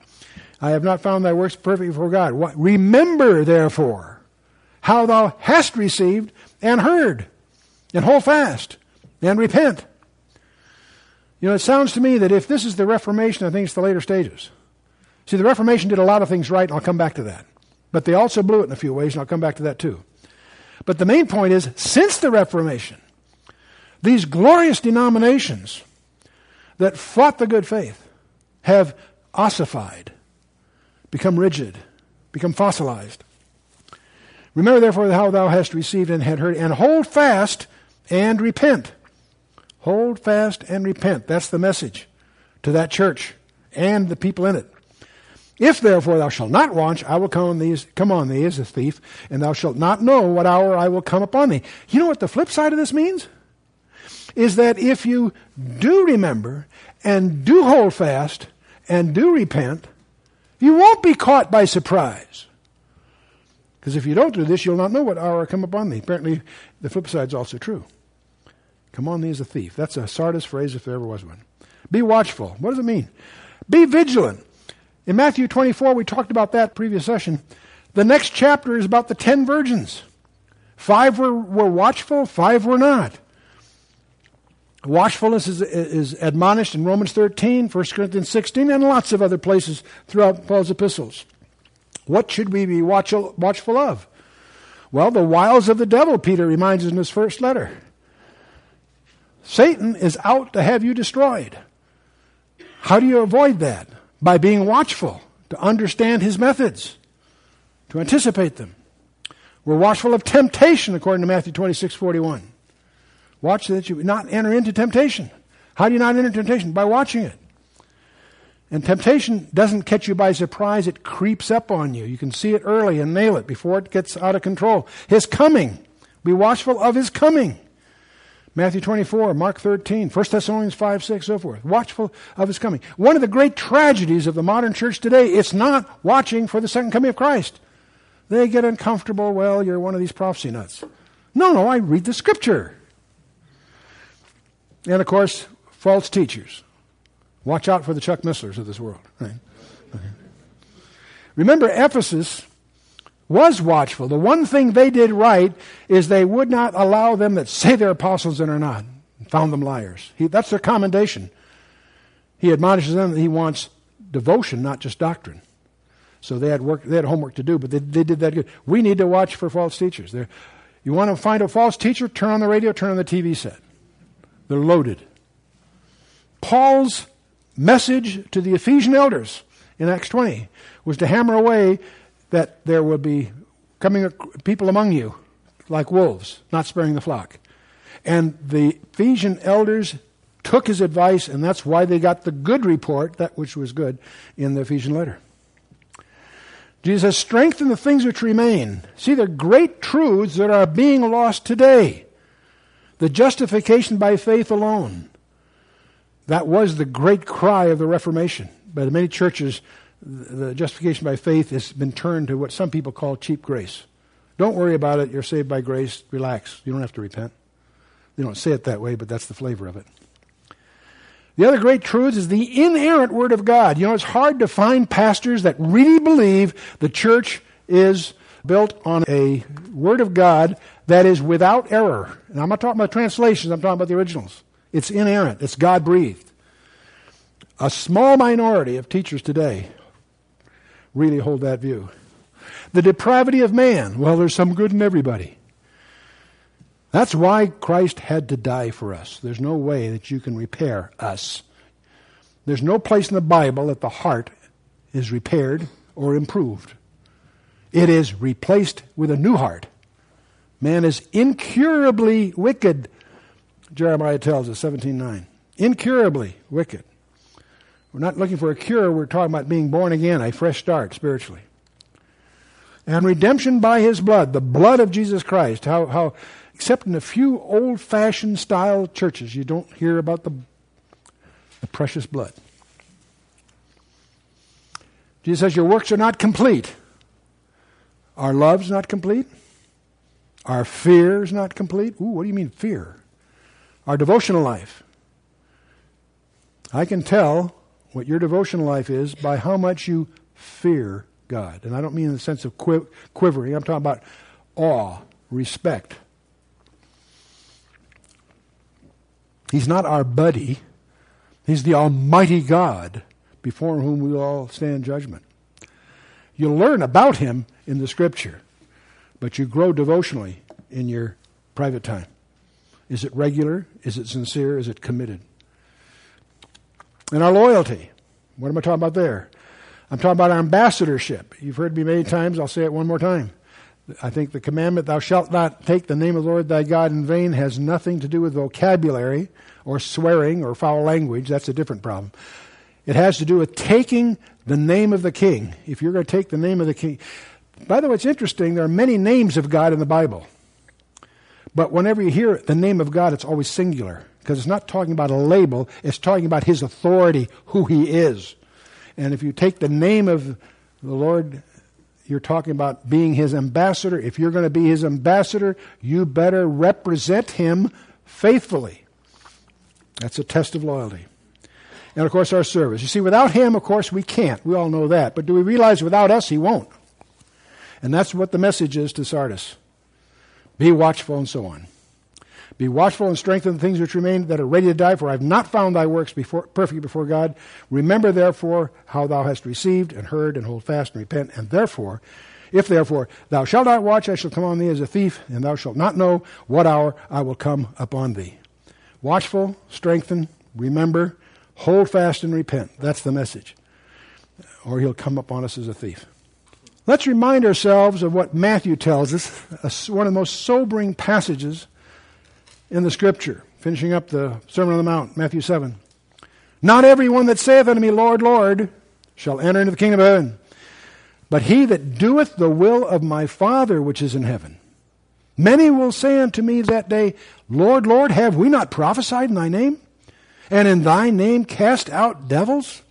I have not found thy works perfect before God. What? Remember, therefore, how thou hast received and heard, and hold fast, and repent. You know, it sounds to me that if this is the Reformation, I think it's the later stages. See, the Reformation did a lot of things right, and I'll come back to that. But they also blew it in a few ways, and I'll come back to that too. But the main point is since the Reformation, these glorious denominations that fought the good faith have ossified, become rigid, become fossilized. Remember, therefore, how thou hast received and had heard, and hold fast and repent. Hold fast and repent. That's the message to that church and the people in it. If therefore thou shalt not watch, I will come on thee, come on thee as a thief, and thou shalt not know what hour I will come upon thee. You know what the flip side of this means? Is that if you do remember and do hold fast and do repent, you won't be caught by surprise. Because if you don't do this, you'll not know what hour I come upon thee. Apparently, the flip side is also true. Come on thee as a thief. That's a Sardis phrase if there ever was one. Be watchful. What does it mean? Be vigilant. In Matthew 24, we talked about that previous session. The next chapter is about the ten virgins. Five were, were watchful, five were not. Watchfulness is, is admonished in Romans 13, 1 Corinthians 16, and lots of other places throughout Paul's epistles. What should we be watchful, watchful of? Well, the wiles of the devil, Peter reminds us in his first letter. Satan is out to have you destroyed. How do you avoid that? By being watchful, to understand his methods, to anticipate them. We're watchful of temptation, according to Matthew 26, 41. Watch that you not enter into temptation. How do you not enter temptation? By watching it. And temptation doesn't catch you by surprise, it creeps up on you. You can see it early and nail it before it gets out of control. His coming. Be watchful of his coming. Matthew 24, Mark 13, 1 Thessalonians 5, 6, so forth. Watchful of his coming. One of the great tragedies of the modern church today, it's not watching for the second coming of Christ. They get uncomfortable. Well, you're one of these prophecy nuts. No, no, I read the scripture. And of course, false teachers. Watch out for the Chuck Misslers of this world. Right? Remember, Ephesus was watchful. The one thing they did right is they would not allow them that say they're apostles and are not. Found them liars. He, that's their commendation. He admonishes them that he wants devotion, not just doctrine. So they had work, they had homework to do, but they, they did that good. We need to watch for false teachers. They're, you want to find a false teacher? Turn on the radio, turn on the TV set. They're loaded. Paul's message to the Ephesian elders in Acts 20 was to hammer away that there will be coming people among you like wolves, not sparing the flock. And the Ephesian elders took his advice, and that's why they got the good report, that which was good, in the Ephesian letter. Jesus says, strengthen the things which remain. See, the great truths that are being lost today. The justification by faith alone. That was the great cry of the Reformation. But many churches, the justification by faith has been turned to what some people call cheap grace. Don't worry about it. You're saved by grace. Relax. You don't have to repent. They don't say it that way, but that's the flavor of it. The other great truth is the inerrant Word of God. You know, it's hard to find pastors that really believe the church is built on a Word of God that is without error. And I'm not talking about translations, I'm talking about the originals. It's inerrant, it's God breathed. A small minority of teachers today really hold that view. The depravity of man, well, there's some good in everybody. That's why Christ had to die for us. There's no way that you can repair us. There's no place in the Bible that the heart is repaired or improved. It is replaced with a new heart. Man is incurably wicked, Jeremiah tells us, 17.9. Incurably wicked. We're not looking for a cure, we're talking about being born again, a fresh start spiritually. And redemption by his blood, the blood of Jesus Christ. How, how except in a few old fashioned style churches, you don't hear about the, the precious blood. Jesus says, Your works are not complete. Our love's not complete. Our fear is not complete. Ooh, what do you mean fear? Our devotional life. I can tell what your devotional life is by how much you fear God. And I don't mean in the sense of quivering, I'm talking about awe, respect, He's not our buddy. He's the Almighty God before whom we all stand judgment. You learn about Him in the Scripture, but you grow devotionally in your private time. Is it regular? Is it sincere? Is it committed? And our loyalty. What am I talking about there? I'm talking about our ambassadorship. You've heard me many times. I'll say it one more time. I think the commandment, thou shalt not take the name of the Lord thy God in vain, has nothing to do with vocabulary or swearing or foul language. That's a different problem. It has to do with taking the name of the king. If you're going to take the name of the king. By the way, it's interesting. There are many names of God in the Bible. But whenever you hear the name of God, it's always singular because it's not talking about a label, it's talking about his authority, who he is. And if you take the name of the Lord you're talking about being his ambassador. If you're going to be his ambassador, you better represent him faithfully. That's a test of loyalty. And of course, our service. You see, without him, of course, we can't. We all know that. But do we realize without us, he won't? And that's what the message is to Sardis be watchful and so on. Be watchful and strengthen the things which remain that are ready to die, for I have not found thy works before, perfect before God. Remember, therefore, how thou hast received and heard, and hold fast and repent. And therefore, if therefore thou shalt not watch, I shall come on thee as a thief, and thou shalt not know what hour I will come upon thee. Watchful, strengthen, remember, hold fast and repent. That's the message. Or he'll come upon us as a thief. Let's remind ourselves of what Matthew tells us, one of the most sobering passages in the scripture, finishing up the Sermon on the Mount, Matthew 7. Not everyone that saith unto me, Lord, Lord, shall enter into the kingdom of heaven, but he that doeth the will of my Father which is in heaven. Many will say unto me that day, Lord, Lord, have we not prophesied in thy name? And in thy name cast out devils?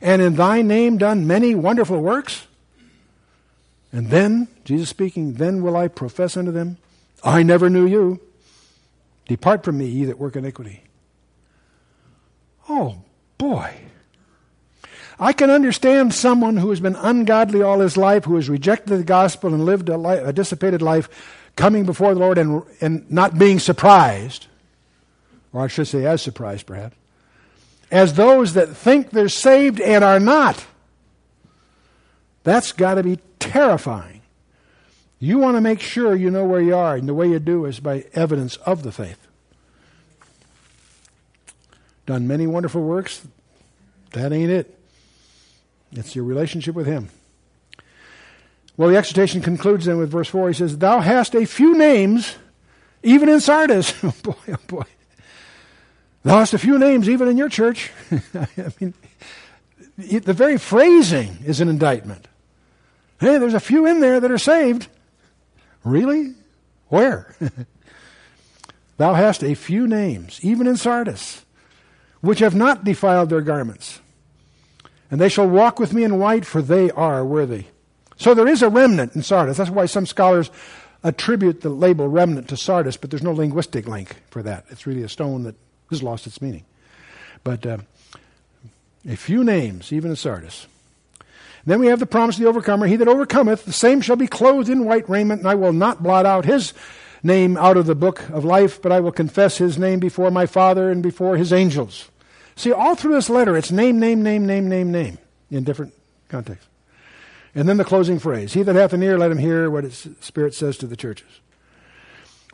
And in thy name done many wonderful works? And then, Jesus speaking, then will I profess unto them, I never knew you. Depart from me, ye that work iniquity. Oh, boy. I can understand someone who has been ungodly all his life, who has rejected the gospel and lived a, a dissipated life, coming before the Lord and, and not being surprised, or I should say, as surprised perhaps, as those that think they're saved and are not. That's got to be terrifying. You want to make sure you know where you are, and the way you do is by evidence of the faith. Done many wonderful works, that ain't it. It's your relationship with Him. Well, the exhortation concludes then with verse 4. He says, Thou hast a few names, even in Sardis. oh boy, oh boy. Thou hast a few names, even in your church. I mean, the very phrasing is an indictment. Hey, there's a few in there that are saved. Really? Where? Thou hast a few names, even in Sardis, which have not defiled their garments. And they shall walk with me in white, for they are worthy. So there is a remnant in Sardis. That's why some scholars attribute the label remnant to Sardis, but there's no linguistic link for that. It's really a stone that has lost its meaning. But uh, a few names, even in Sardis. Then we have the promise of the overcomer. He that overcometh, the same shall be clothed in white raiment, and I will not blot out his name out of the book of life, but I will confess his name before my Father and before his angels. See, all through this letter, it's name, name, name, name, name, name in different contexts. And then the closing phrase He that hath an ear, let him hear what his Spirit says to the churches.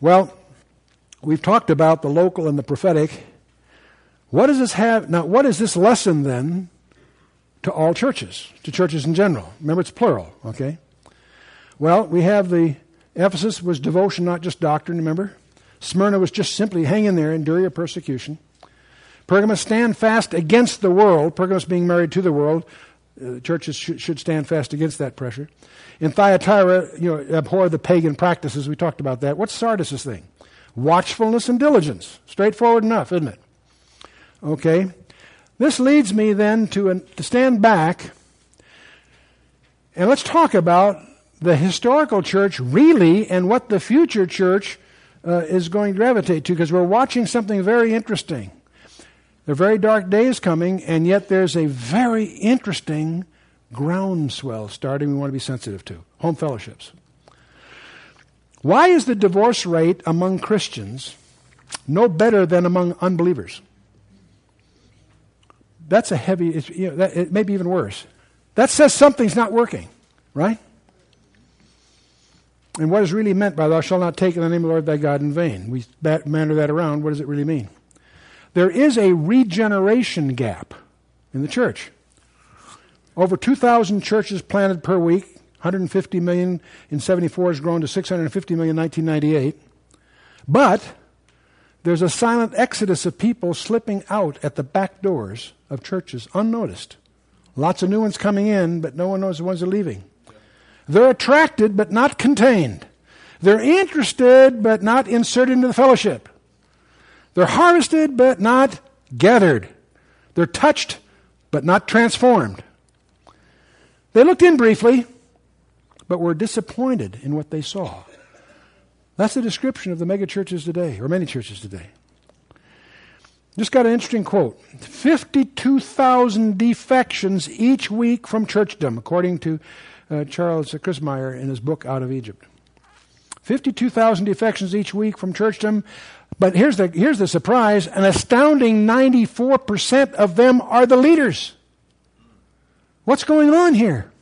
Well, we've talked about the local and the prophetic. What does this have? Now, what is this lesson then to all churches, to churches in general. Remember, it's plural, okay? Well, we have the Ephesus was devotion, not just doctrine, remember? Smyrna was just simply hang in there, endure your persecution. Pergamos, stand fast against the world. Pergamos being married to the world. Uh, churches should, should stand fast against that pressure. In Thyatira, you know, abhor the pagan practices. We talked about that. What's Sardis' thing? Watchfulness and diligence. Straightforward enough, isn't it? Okay. This leads me then to, to stand back and let's talk about the historical church really and what the future church uh, is going to gravitate to because we're watching something very interesting. Are very dark days coming, and yet there's a very interesting groundswell starting we want to be sensitive to home fellowships. Why is the divorce rate among Christians no better than among unbelievers? That's a heavy, you know, that, it may be even worse. That says something's not working, right? And what is really meant by thou shalt not take in the name of the Lord thy God in vain? We bat, manner that around. What does it really mean? There is a regeneration gap in the church. Over 2,000 churches planted per week, 150 million in 74 has grown to 650 million in 1998. But there's a silent exodus of people slipping out at the back doors of churches unnoticed. Lots of new ones coming in, but no one knows the ones are leaving. They're attracted, but not contained. They're interested, but not inserted into the fellowship. They're harvested, but not gathered. They're touched, but not transformed. They looked in briefly, but were disappointed in what they saw. That's the description of the megachurches today, or many churches today. Just got an interesting quote 52,000 defections each week from churchdom, according to uh, Charles Christmyer in his book Out of Egypt. 52,000 defections each week from churchdom. But here's the, here's the surprise an astounding 94% of them are the leaders. What's going on here?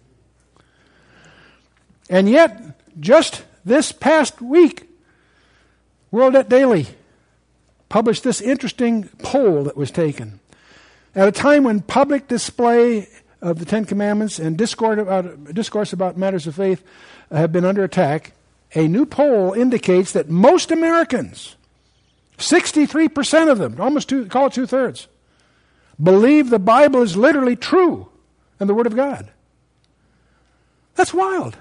And yet, just this past week, World Daily published this interesting poll that was taken. At a time when public display of the Ten Commandments and discourse about, discourse about matters of faith have been under attack, a new poll indicates that most Americans, 63% of them, almost two, call it two thirds, believe the Bible is literally true and the Word of God. That's wild.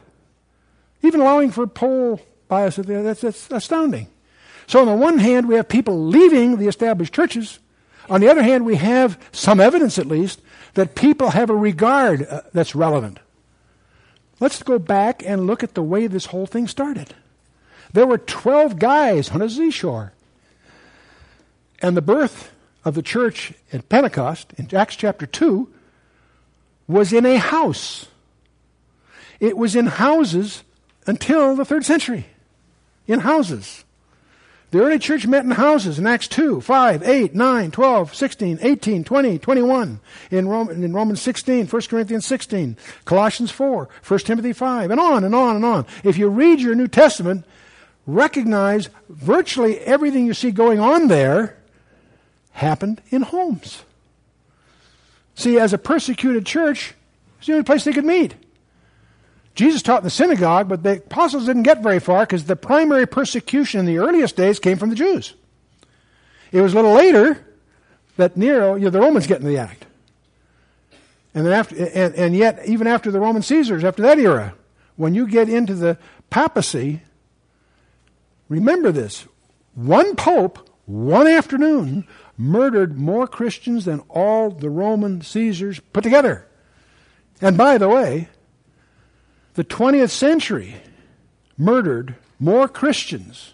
Even allowing for poll bias, that's, that's astounding. So, on the one hand, we have people leaving the established churches. On the other hand, we have some evidence, at least, that people have a regard uh, that's relevant. Let's go back and look at the way this whole thing started. There were 12 guys on a seashore. And the birth of the church at Pentecost, in Acts chapter 2, was in a house. It was in houses until the third century. In houses. The early church met in houses in Acts 2, 5, 8, 9, 12, 16, 18, 20, 21, in, Roman, in Romans 16, 1 Corinthians 16, Colossians 4, 1 Timothy 5, and on and on and on. If you read your New Testament, recognize virtually everything you see going on there happened in homes. See, as a persecuted church, it's the only place they could meet. Jesus taught in the synagogue, but the apostles didn't get very far because the primary persecution in the earliest days came from the Jews. It was a little later that Nero, you know, the Romans get in the act. And then after, and, and yet, even after the Roman Caesars, after that era, when you get into the papacy, remember this: one pope, one afternoon, murdered more Christians than all the Roman Caesars put together. And by the way, the 20th century murdered more Christians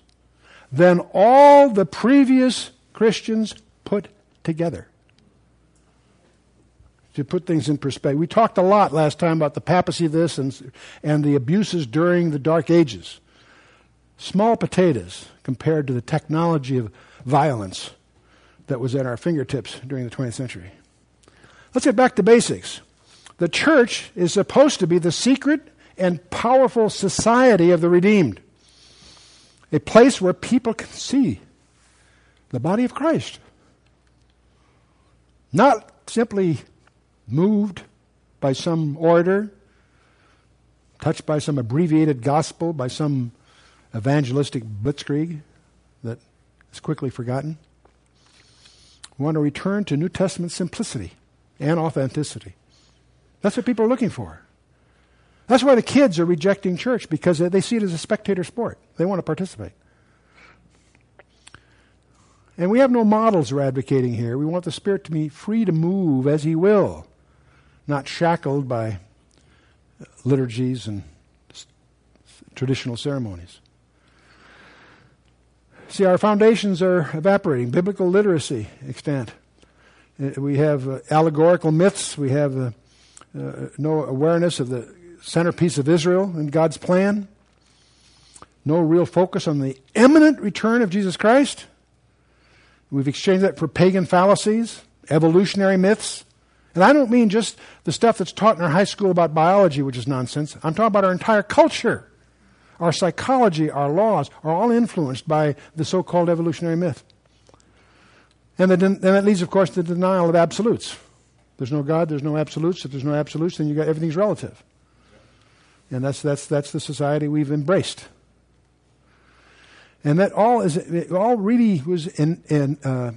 than all the previous Christians put together to put things in perspective. We talked a lot last time about the papacy of this and, and the abuses during the Dark Ages. Small potatoes compared to the technology of violence that was at our fingertips during the 20th century. Let's get back to basics. The church is supposed to be the secret and powerful society of the redeemed, a place where people can see the body of Christ. Not simply moved by some orator, touched by some abbreviated gospel, by some evangelistic blitzkrieg that is quickly forgotten. We want to return to New Testament simplicity and authenticity. That's what people are looking for. That's why the kids are rejecting church because they see it as a spectator sport. They want to participate. And we have no models we're advocating here. We want the Spirit to be free to move as He will not shackled by liturgies and traditional ceremonies. See, our foundations are evaporating. Biblical literacy extant. Uh, we have uh, allegorical myths. We have uh, uh, no awareness of the centerpiece of Israel and God's plan. No real focus on the imminent return of Jesus Christ. We've exchanged that for pagan fallacies, evolutionary myths, and I don't mean just the stuff that's taught in our high school about biology, which is nonsense. I'm talking about our entire culture. Our psychology, our laws are all influenced by the so called evolutionary myth. And that leads, of course, to the denial of absolutes. There's no God, there's no absolutes. If there's no absolutes, then you got everything's relative. And that's, that's, that's the society we've embraced. And that all is all really was in, in, uh,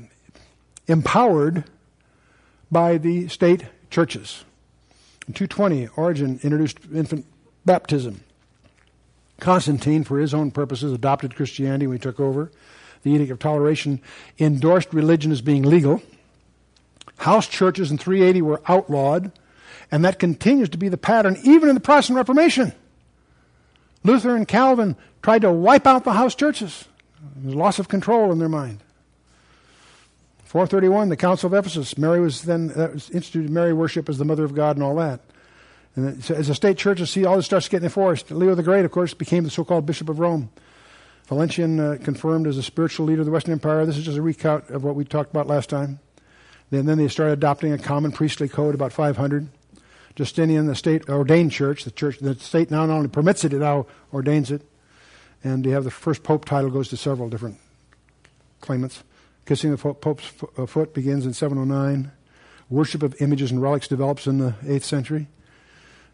empowered by the state churches. In 220, Origen introduced infant baptism. Constantine, for his own purposes, adopted Christianity when he took over. The Edict of Toleration endorsed religion as being legal. House churches in 380 were outlawed, and that continues to be the pattern even in the Protestant Reformation. Luther and Calvin tried to wipe out the house churches. There's loss of control in their mind. 431, the Council of Ephesus. Mary was then was instituted Mary worship as the mother of God and all that. And so as a state church, you see all this starts getting enforced. Leo the Great, of course, became the so-called Bishop of Rome. Valentinian uh, confirmed as a spiritual leader of the Western Empire. This is just a recount of what we talked about last time. Then, then they started adopting a common priestly code about 500. Justinian, the state ordained church, the church, the state now not only permits it, it now ordains it. And you have the first pope title goes to several different claimants. Kissing the Pope's uh, foot begins in 709. Worship of images and relics develops in the 8th century.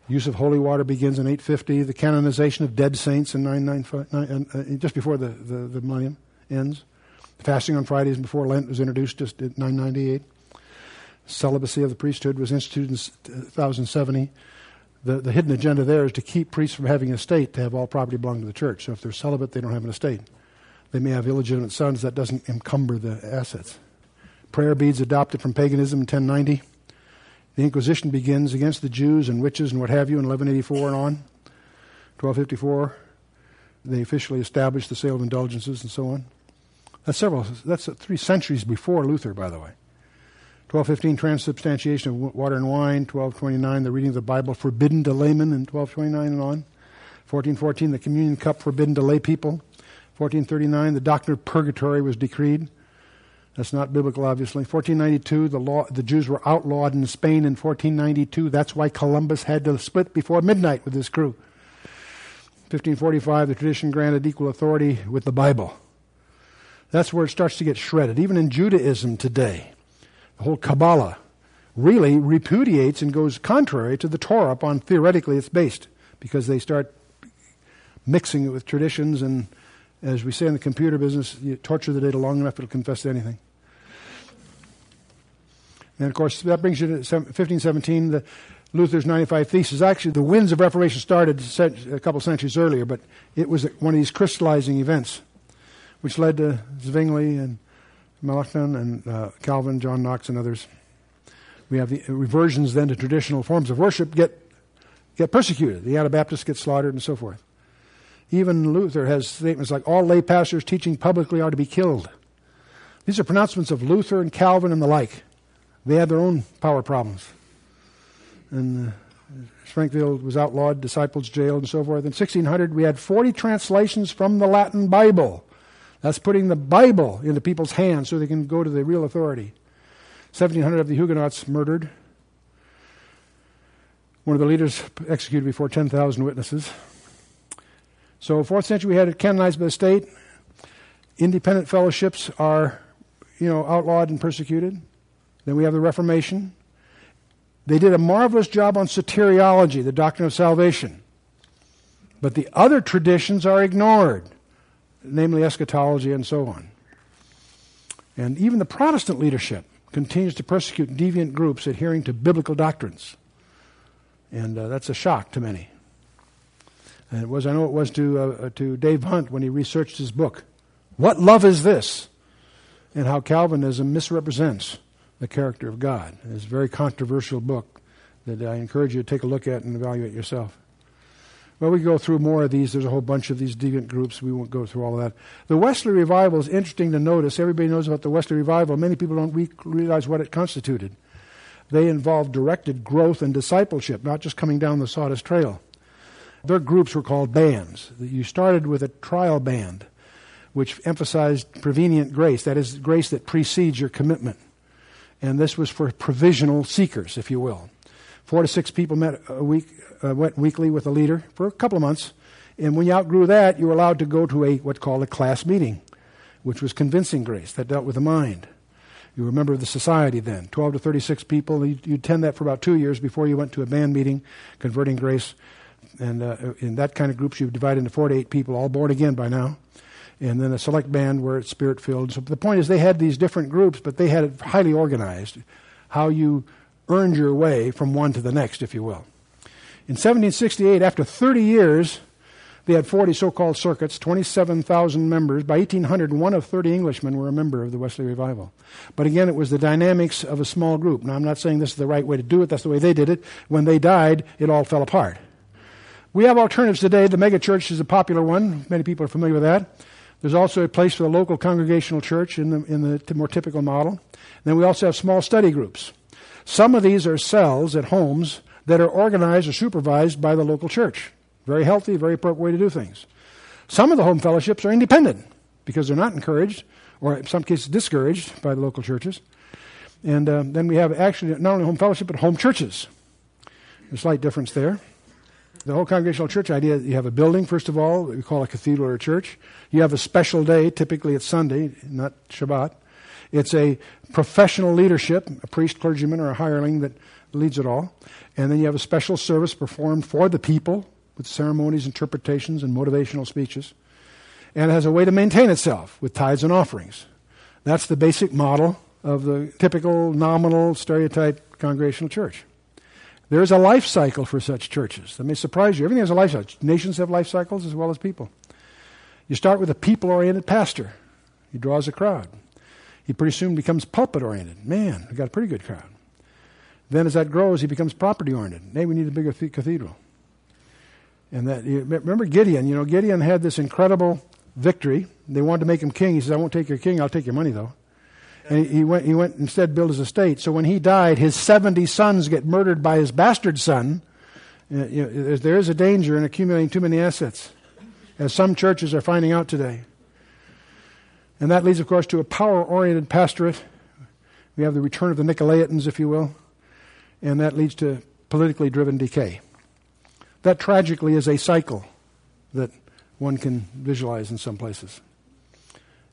Use of holy water begins in 850. The canonization of dead saints in 995, uh, just before the, the, the millennium ends. Fasting on Fridays before Lent was introduced just at 998. Celibacy of the priesthood was instituted in 1070. Uh, the, the hidden agenda there is to keep priests from having an estate to have all property belong to the church. So if they're celibate, they don't have an estate. They may have illegitimate sons. That doesn't encumber the assets. Prayer beads adopted from paganism in 1090. The Inquisition begins against the Jews and witches and what have you in 1184 and on. 1254, they officially established the sale of indulgences and so on. That's several. That's three centuries before Luther, by the way. 1215, transubstantiation of water and wine. 1229, the reading of the Bible forbidden to laymen in 1229 and on. 1414, the communion cup forbidden to lay people. 1439, the doctrine of purgatory was decreed. That's not biblical, obviously. 1492, the, law, the Jews were outlawed in Spain in 1492. That's why Columbus had to split before midnight with his crew. 1545, the tradition granted equal authority with the Bible. That's where it starts to get shredded. Even in Judaism today, whole Kabbalah really repudiates and goes contrary to the Torah upon theoretically it's based. because they start mixing it with traditions and as we say in the computer business, you torture the data long enough, it'll confess to anything. And of course, that brings you to 1517, the Luther's 95 Theses. Actually, the winds of Reformation started a couple centuries earlier, but it was one of these crystallizing events, which led to Zwingli and Melanchthon and uh, Calvin, John Knox, and others. We have the reversions then to traditional forms of worship get get persecuted. The Anabaptists get slaughtered and so forth. Even Luther has statements like all lay pastors teaching publicly are to be killed. These are pronouncements of Luther and Calvin and the like. They had their own power problems. And uh, Schwenkfeld was outlawed, disciples jailed, and so forth. In 1600, we had 40 translations from the Latin Bible. That's putting the Bible into people's hands so they can go to the real authority. 1700 of the Huguenots murdered. One of the leaders executed before 10,000 witnesses. So, fourth century, we had it canonized by the state. Independent fellowships are, you know, outlawed and persecuted. Then we have the Reformation. They did a marvelous job on soteriology, the doctrine of salvation. But the other traditions are ignored, namely eschatology and so on. And even the Protestant leadership continues to persecute deviant groups adhering to biblical doctrines. And uh, that's a shock to many. And it was, I know it was to, uh, to Dave Hunt when he researched his book. What love is this? And how Calvinism misrepresents the character of God. It's a very controversial book that I encourage you to take a look at and evaluate yourself. Well, we go through more of these. There's a whole bunch of these deviant groups. We won't go through all of that. The Wesley Revival is interesting to notice. Everybody knows about the Wesley Revival. Many people don't realize what it constituted. They involved directed growth and discipleship, not just coming down the Sawdust Trail. Their groups were called bands. You started with a trial band, which emphasized prevenient grace, that is, grace that precedes your commitment and this was for provisional seekers, if you will. Four to six people met a week, uh, went weekly with a leader for a couple of months, and when you outgrew that, you were allowed to go to a what's called a class meeting, which was convincing grace that dealt with the mind. You were a member of the society then, 12 to 36 people. You'd, you'd attend that for about two years before you went to a band meeting, converting grace. And uh, in that kind of groups, you divide into four to eight people, all born again by now and then a select band where it's spirit filled. So the point is, they had these different groups, but they had it highly organized, how you earned your way from one to the next, if you will. In 1768, after 30 years, they had 40 so called circuits, 27,000 members. By 1800, one of 30 Englishmen were a member of the Wesley Revival. But again, it was the dynamics of a small group. Now, I'm not saying this is the right way to do it, that's the way they did it. When they died, it all fell apart. We have alternatives today. The megachurch is a popular one. Many people are familiar with that. There's also a place for the local congregational church in the, in the more typical model. then we also have small study groups. Some of these are cells at homes that are organized or supervised by the local church. Very healthy, very appropriate way to do things. Some of the home fellowships are independent because they're not encouraged, or in some cases discouraged by the local churches. And uh, then we have actually not only home fellowship, but home churches. A slight difference there. The whole congregational church idea you have a building, first of all, we call a cathedral or a church. You have a special day, typically it's Sunday, not Shabbat. It's a professional leadership, a priest, clergyman, or a hireling that leads it all. And then you have a special service performed for the people with ceremonies, interpretations, and motivational speeches. And it has a way to maintain itself with tithes and offerings. That's the basic model of the typical, nominal, stereotype congregational church. There is a life cycle for such churches. That may surprise you. Everything has a life cycle. Nations have life cycles as well as people. You start with a people oriented pastor, he draws a crowd. He pretty soon becomes pulpit oriented. Man, we got a pretty good crowd. Then, as that grows, he becomes property oriented. Hey, we need a bigger th- cathedral. And that remember Gideon. You know, Gideon had this incredible victory. They wanted to make him king. He says, "I won't take your king. I'll take your money, though." And he went, he went instead build his estate. So when he died, his 70 sons get murdered by his bastard son. Uh, you know, there is a danger in accumulating too many assets, as some churches are finding out today. And that leads, of course, to a power oriented pastorate. We have the return of the Nicolaitans, if you will, and that leads to politically driven decay. That tragically is a cycle that one can visualize in some places.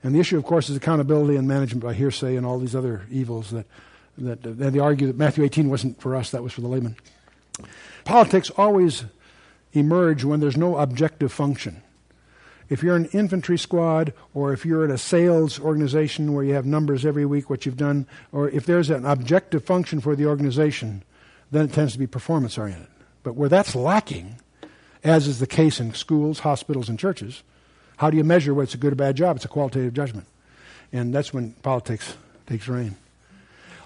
And the issue, of course, is accountability and management by hearsay and all these other evils that, that, they argue that Matthew 18 wasn't for us, that was for the layman. Politics always emerge when there's no objective function. If you're an infantry squad, or if you're in a sales organization where you have numbers every week, what you've done, or if there's an objective function for the organization, then it tends to be performance oriented. But where that's lacking, as is the case in schools, hospitals, and churches, how do you measure what's a good or bad job? It's a qualitative judgment. And that's when politics takes reign.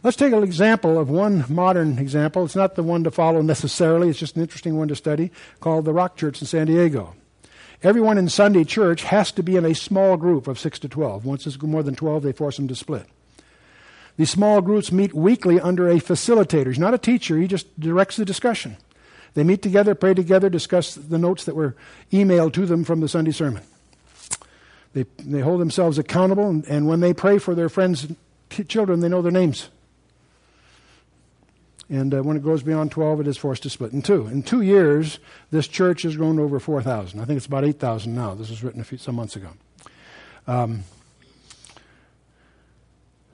Let's take an example of one modern example. It's not the one to follow necessarily, it's just an interesting one to study, called the Rock Church in San Diego. Everyone in Sunday church has to be in a small group of 6 to 12. Once it's more than 12, they force them to split. These small groups meet weekly under a facilitator. He's not a teacher, he just directs the discussion. They meet together, pray together, discuss the notes that were emailed to them from the Sunday sermon. They, they hold themselves accountable, and, and when they pray for their friends' children, they know their names. And uh, when it goes beyond 12, it is forced to split in two. In two years, this church has grown to over 4,000. I think it's about 8,000 now. This was written few, some months ago. Um,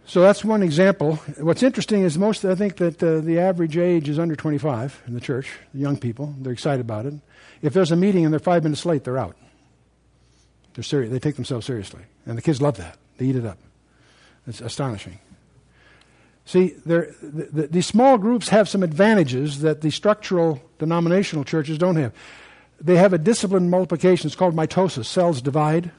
so that's one example. What's interesting is most, I think that uh, the average age is under 25 in the church, the young people. They're excited about it. If there's a meeting and they're five minutes late, they're out. They're serious. They take themselves seriously. And the kids love that. They eat it up. It's astonishing. See, the, the, these small groups have some advantages that the structural denominational churches don't have. They have a disciplined multiplication. It's called mitosis. Cells divide.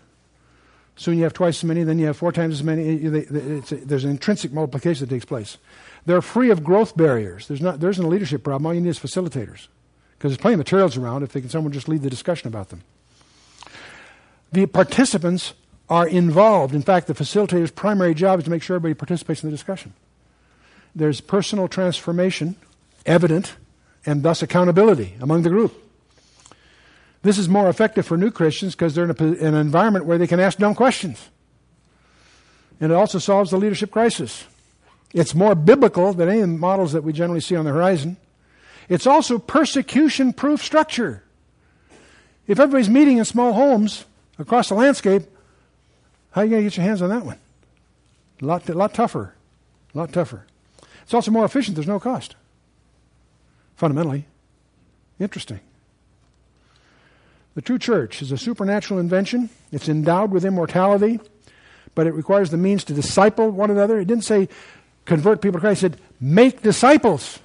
Soon you have twice as many, then you have four times as many. there's an intrinsic multiplication that takes place. They're free of growth barriers. There's not, there isn't a leadership problem. All you need is facilitators. Because there's plenty of materials around if they can, someone just lead the discussion about them. The participants are involved. In fact, the facilitator's primary job is to make sure everybody participates in the discussion there's personal transformation evident and thus accountability among the group. This is more effective for new Christians because they're in, a, in, an environment where they can ask dumb questions. And it also solves the leadership crisis. It's more biblical than any models that we generally see on the horizon. It's also persecution proof structure. If everybody's meeting in small homes across the landscape, how are you going to get your hands on that one? A lot, a lot tougher. A lot tougher. It's also more efficient, there's no cost. Fundamentally. Interesting. The true church is a supernatural invention. It's endowed with immortality, but it requires the means to disciple one another. It didn't say convert people to Christ, it said make disciples,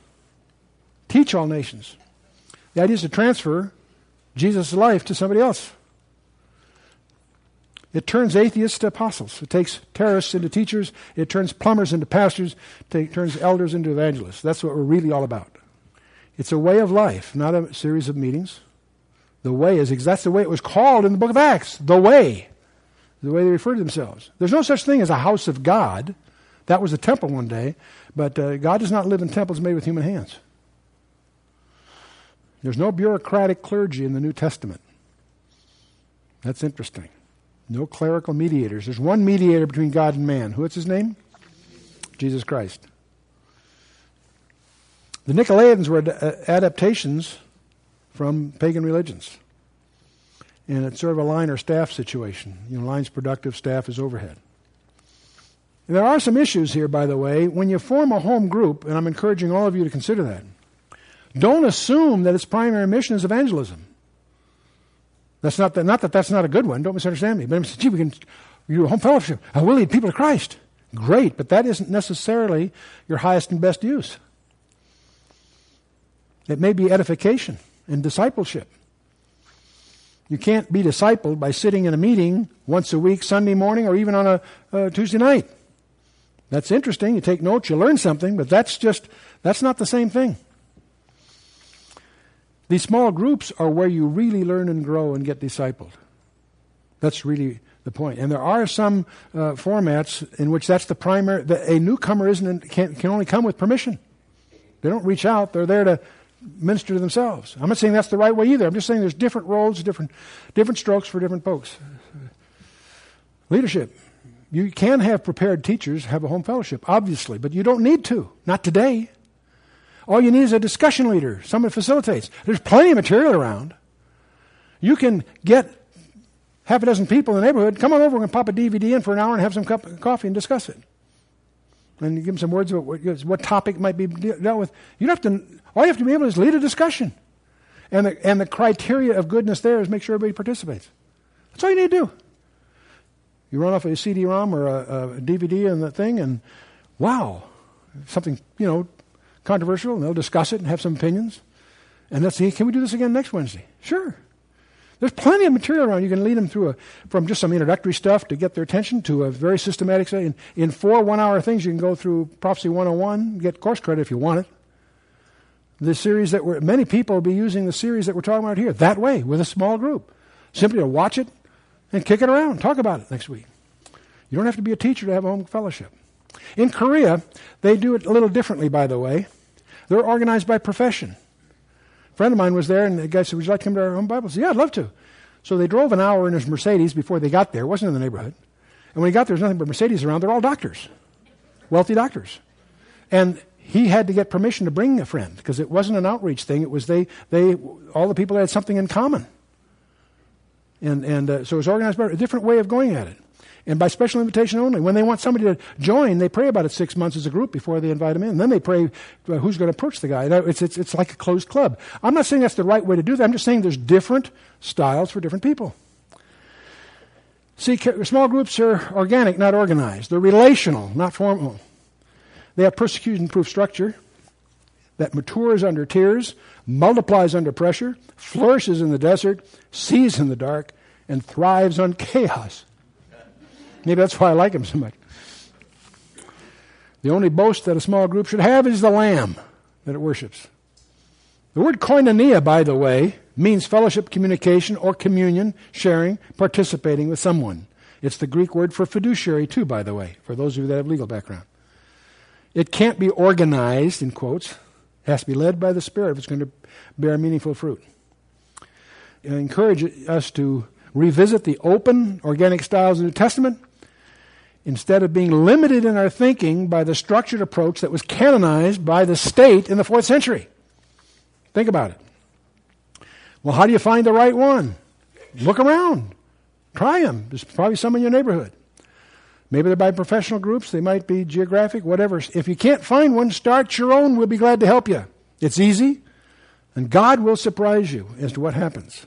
teach all nations. The idea is to transfer Jesus' life to somebody else. It turns atheists to apostles. It takes terrorists into teachers. It turns plumbers into pastors. It turns elders into evangelists. That's what we're really all about. It's a way of life, not a series of meetings. The way is that's the way it was called in the book of Acts. The way. The way they refer to themselves. There's no such thing as a house of God. That was a temple one day, but uh, God does not live in temples made with human hands. There's no bureaucratic clergy in the New Testament. That's interesting. No clerical mediators. There's one mediator between God and man. What's his name? Jesus Christ. The Nicolaitans were uh, adaptations from pagan religions. And it's sort of a line or staff situation. You know, line's productive, staff is overhead. And there are some issues here, by the way. When you form a home group, and I'm encouraging all of you to consider that, don't assume that its primary mission is evangelism. That's not that, not that that's not a good one. Don't misunderstand me. But I'm saying, gee, we can you home fellowship. I will lead people to Christ. Great, but that isn't necessarily your highest and best use. It may be edification and discipleship. You can't be discipled by sitting in a meeting once a week, Sunday morning, or even on a, a Tuesday night. That's interesting. You take notes, you learn something, but that's just that's not the same thing. These small groups are where you really learn and grow and get discipled. That's really the point. And there are some uh, formats in which that's the primary. The, a newcomer isn't can, can only come with permission. They don't reach out. They're there to minister to themselves. I'm not saying that's the right way either. I'm just saying there's different roles, different different strokes for different folks. Leadership. You can have prepared teachers have a home fellowship, obviously, but you don't need to. Not today. All you need is a discussion leader, someone facilitates. There's plenty of material around. You can get half a dozen people in the neighborhood, come on over and pop a DVD in for an hour and have some cup of coffee and discuss it. And give them some words about what, what topic might be dealt with. You don't have to, all you have to be able to is lead a discussion. And the, and the criteria of goodness there is make sure everybody participates. That's all you need to do. You run off a CD-ROM or a, a DVD and the thing, and wow, something you know controversial, and they'll discuss it and have some opinions. And they'll say, can we do this again next Wednesday? Sure. There's plenty of material around. You can lead them through a, from just some introductory stuff to get their attention to a very systematic study. In, in four one-hour things, you can go through Prophecy 101, get course credit if you want it. The series that we're, many people will be using the series that we're talking about here that way with a small group. Simply to watch it, and kick it around. Talk about it next week. You don't have to be a teacher to have a home fellowship. In Korea, they do it a little differently, by the way. They're organized by profession. A friend of mine was there, and the guy said, Would you like to come to our home Bible? I said, Yeah, I'd love to. So they drove an hour in his Mercedes before they got there. It wasn't in the neighborhood. And when he got there, there's nothing but Mercedes around. They're all doctors, wealthy doctors. And he had to get permission to bring a friend because it wasn't an outreach thing. It was they, they, all the people had something in common. And, and uh, so it was organized by a different way of going at it. And by special invitation only. When they want somebody to join, they pray about it six months as a group before they invite them in. Then they pray uh, who's going to approach the guy. It's, it's, it's like a closed club. I'm not saying that's the right way to do that. I'm just saying there's different styles for different people. See, small groups are organic, not organized. They're relational, not formal. They have persecution proof structure that matures under tears, multiplies under pressure, flourishes in the desert, sees in the dark, and thrives on chaos. Maybe that's why I like him so much. The only boast that a small group should have is the lamb that it worships. The word koinonia, by the way, means fellowship, communication, or communion, sharing, participating with someone. It's the Greek word for fiduciary, too, by the way, for those of you that have legal background. It can't be organized, in quotes, it has to be led by the Spirit if it's going to bear meaningful fruit. I encourage us to revisit the open, organic styles of the New Testament instead of being limited in our thinking by the structured approach that was canonized by the state in the fourth century. Think about it. Well, how do you find the right one? Look around. Try them. There's probably some in your neighborhood. Maybe they're by professional groups, they might be geographic, whatever. If you can't find one, start your own. We'll be glad to help you. It's easy, and God will surprise you as to what happens.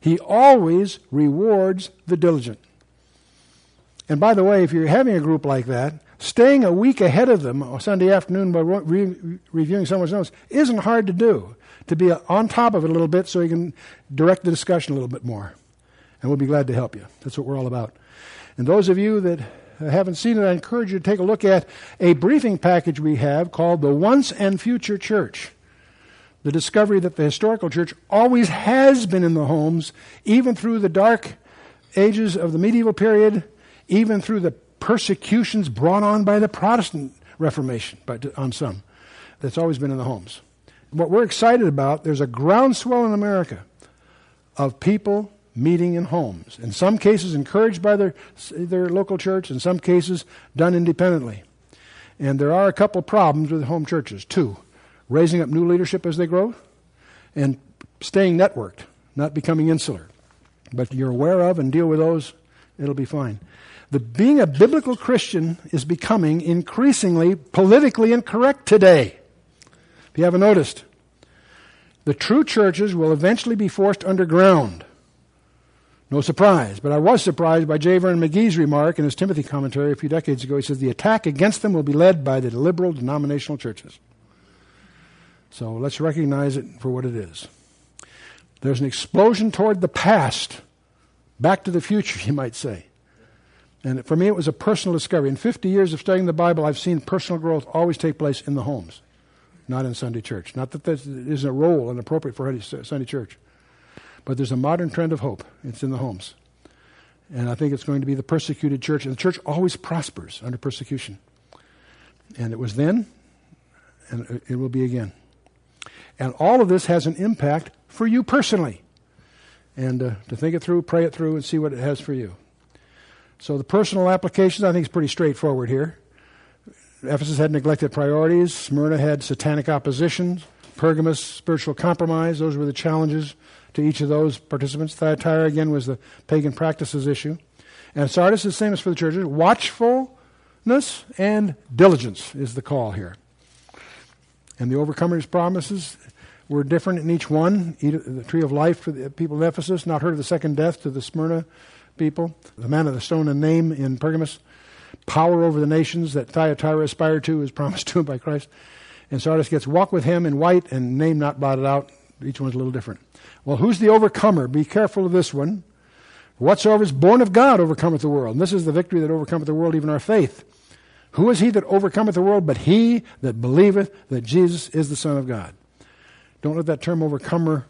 He always rewards the diligent. And by the way, if you're having a group like that, staying a week ahead of them on Sunday afternoon by re- reviewing someone's notes isn't hard to do. To be on top of it a little bit so you can direct the discussion a little bit more. And we'll be glad to help you. That's what we're all about. And those of you that haven't seen it, I encourage you to take a look at a briefing package we have called The Once and Future Church. The discovery that the historical church always has been in the homes, even through the dark ages of the medieval period, even through the persecutions brought on by the Protestant Reformation but on some. That's always been in the homes. What we're excited about, there's a groundswell in America of people meeting in homes. In some cases, encouraged by their, their local church, in some cases, done independently. And there are a couple problems with home churches. Two, raising up new leadership as they grow, and staying networked, not becoming insular. But you're aware of and deal with those, it'll be fine. The being a biblical Christian is becoming increasingly politically incorrect today. If you haven't noticed, the true churches will eventually be forced underground no surprise. But I was surprised by J. Vernon McGee's remark in his Timothy commentary a few decades ago. He says the attack against them will be led by the liberal denominational churches. So let's recognize it for what it is. There's an explosion toward the past, back to the future, you might say. And for me, it was a personal discovery. In 50 years of studying the Bible, I've seen personal growth always take place in the homes, not in Sunday church. Not that there isn't a role and appropriate for Sunday church. But there's a modern trend of hope. It's in the homes. And I think it's going to be the persecuted church. And the church always prospers under persecution. And it was then, and it will be again. And all of this has an impact for you personally. And uh, to think it through, pray it through, and see what it has for you. So the personal applications, I think, is pretty straightforward here. Ephesus had neglected priorities. Smyrna had satanic opposition. Pergamus, spiritual compromise. Those were the challenges to each of those participants. Thyatira, again, was the pagan practices issue. And Sardis is the same as for the churches. Watchfulness and diligence is the call here. And the overcomer's promises were different in each one. The tree of life for the people of Ephesus, not heard of the second death to the Smyrna people. The manna the stone and name in Pergamus, Power over the nations that Thyatira aspired to is promised to him by Christ. And Sardis gets walk with him in white and name not blotted out. Each one's a little different. Well, who's the overcomer? Be careful of this one. Whatsoever is born of God overcometh the world. And this is the victory that overcometh the world, even our faith. Who is he that overcometh the world but he that believeth that Jesus is the Son of God? Don't let that term overcomer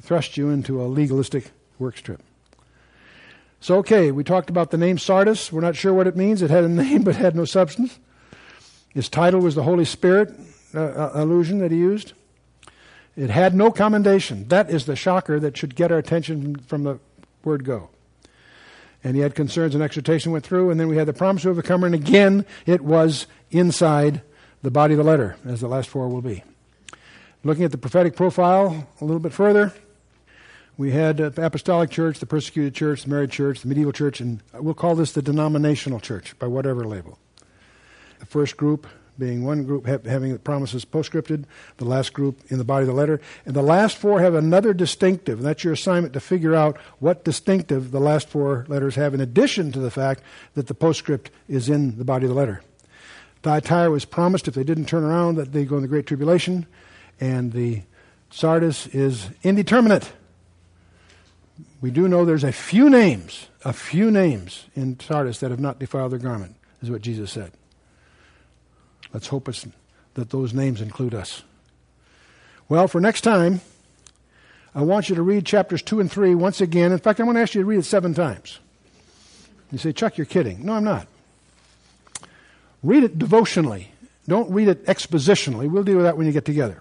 thrust you into a legalistic work strip. So, okay, we talked about the name Sardis. We're not sure what it means. It had a name but had no substance. His title was the Holy Spirit uh, uh allusion that he used. It had no commendation. That is the shocker that should get our attention from the word go and he had concerns and exhortation went through, and then we had the promise of overcomer, and again it was inside the body of the letter, as the last four will be. Looking at the prophetic profile a little bit further, we had uh, the apostolic church, the persecuted church, the married church, the medieval church, and we'll call this the denominational church by whatever label. The first group being one group having the promises postscripted, the last group in the body of the letter. And the last four have another distinctive, and that's your assignment to figure out what distinctive the last four letters have, in addition to the fact that the postscript is in the body of the letter. Thyatira was promised if they didn't turn around that they'd go in the Great Tribulation, and the Sardis is indeterminate. We do know there's a few names, a few names in Sardis that have not defiled their garment, is what Jesus said. Let's hope it's, that those names include us. Well, for next time, I want you to read chapters 2 and 3 once again. In fact, I'm going to ask you to read it seven times. You say, Chuck, you're kidding. No, I'm not. Read it devotionally. Don't read it expositionally. We'll deal with that when you get together.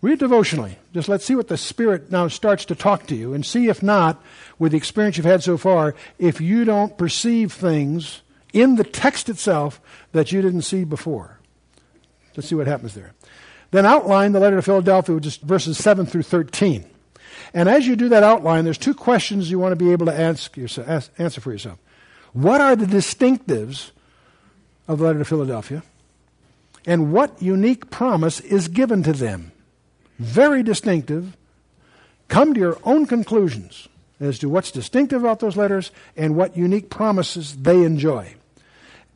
Read devotionally. Just let's see what the Spirit now starts to talk to you and see if not, with the experience you've had so far, if you don't perceive things in the text itself that you didn't see before. Let's see what happens there. Then outline the letter to Philadelphia, which is verses 7 through 13. And as you do that outline, there's two questions you want to be able to ask yourself, answer for yourself. What are the distinctives of the letter to Philadelphia? And what unique promise is given to them? Very distinctive. Come to your own conclusions as to what's distinctive about those letters and what unique promises they enjoy.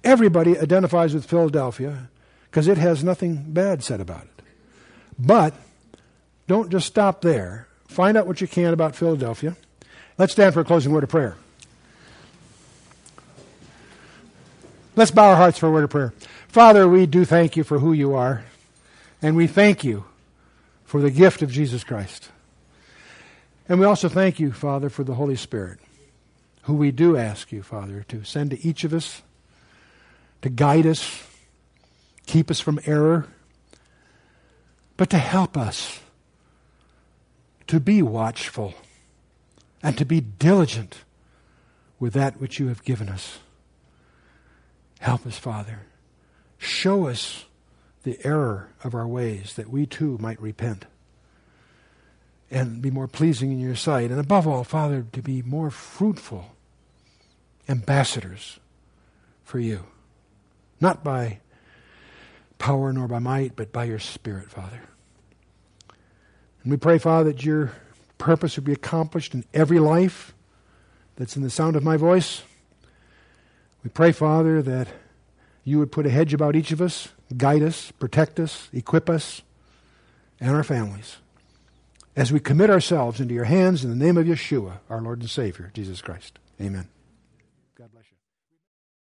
Everybody identifies with Philadelphia because it has nothing bad said about it. But don't just stop there. Find out what you can about Philadelphia. Let's stand for a closing word of prayer. Let's bow our hearts for a word of prayer. Father, we do thank you for who you are, and we thank you for the gift of Jesus Christ. And we also thank you, Father, for the Holy Spirit, who we do ask you, Father, to send to each of us to guide us, keep us from error, but to help us to be watchful and to be diligent with that which you have given us. Help us, Father. Show us the error of our ways that we too might repent and be more pleasing in your sight. And above all, Father, to be more fruitful ambassadors for you. Not by power nor by might, but by your Spirit, Father. And we pray, Father, that your purpose would be accomplished in every life that's in the sound of my voice. We pray, Father, that you would put a hedge about each of us, guide us, protect us, equip us, and our families as we commit ourselves into your hands in the name of Yeshua, our Lord and Savior, Jesus Christ. Amen.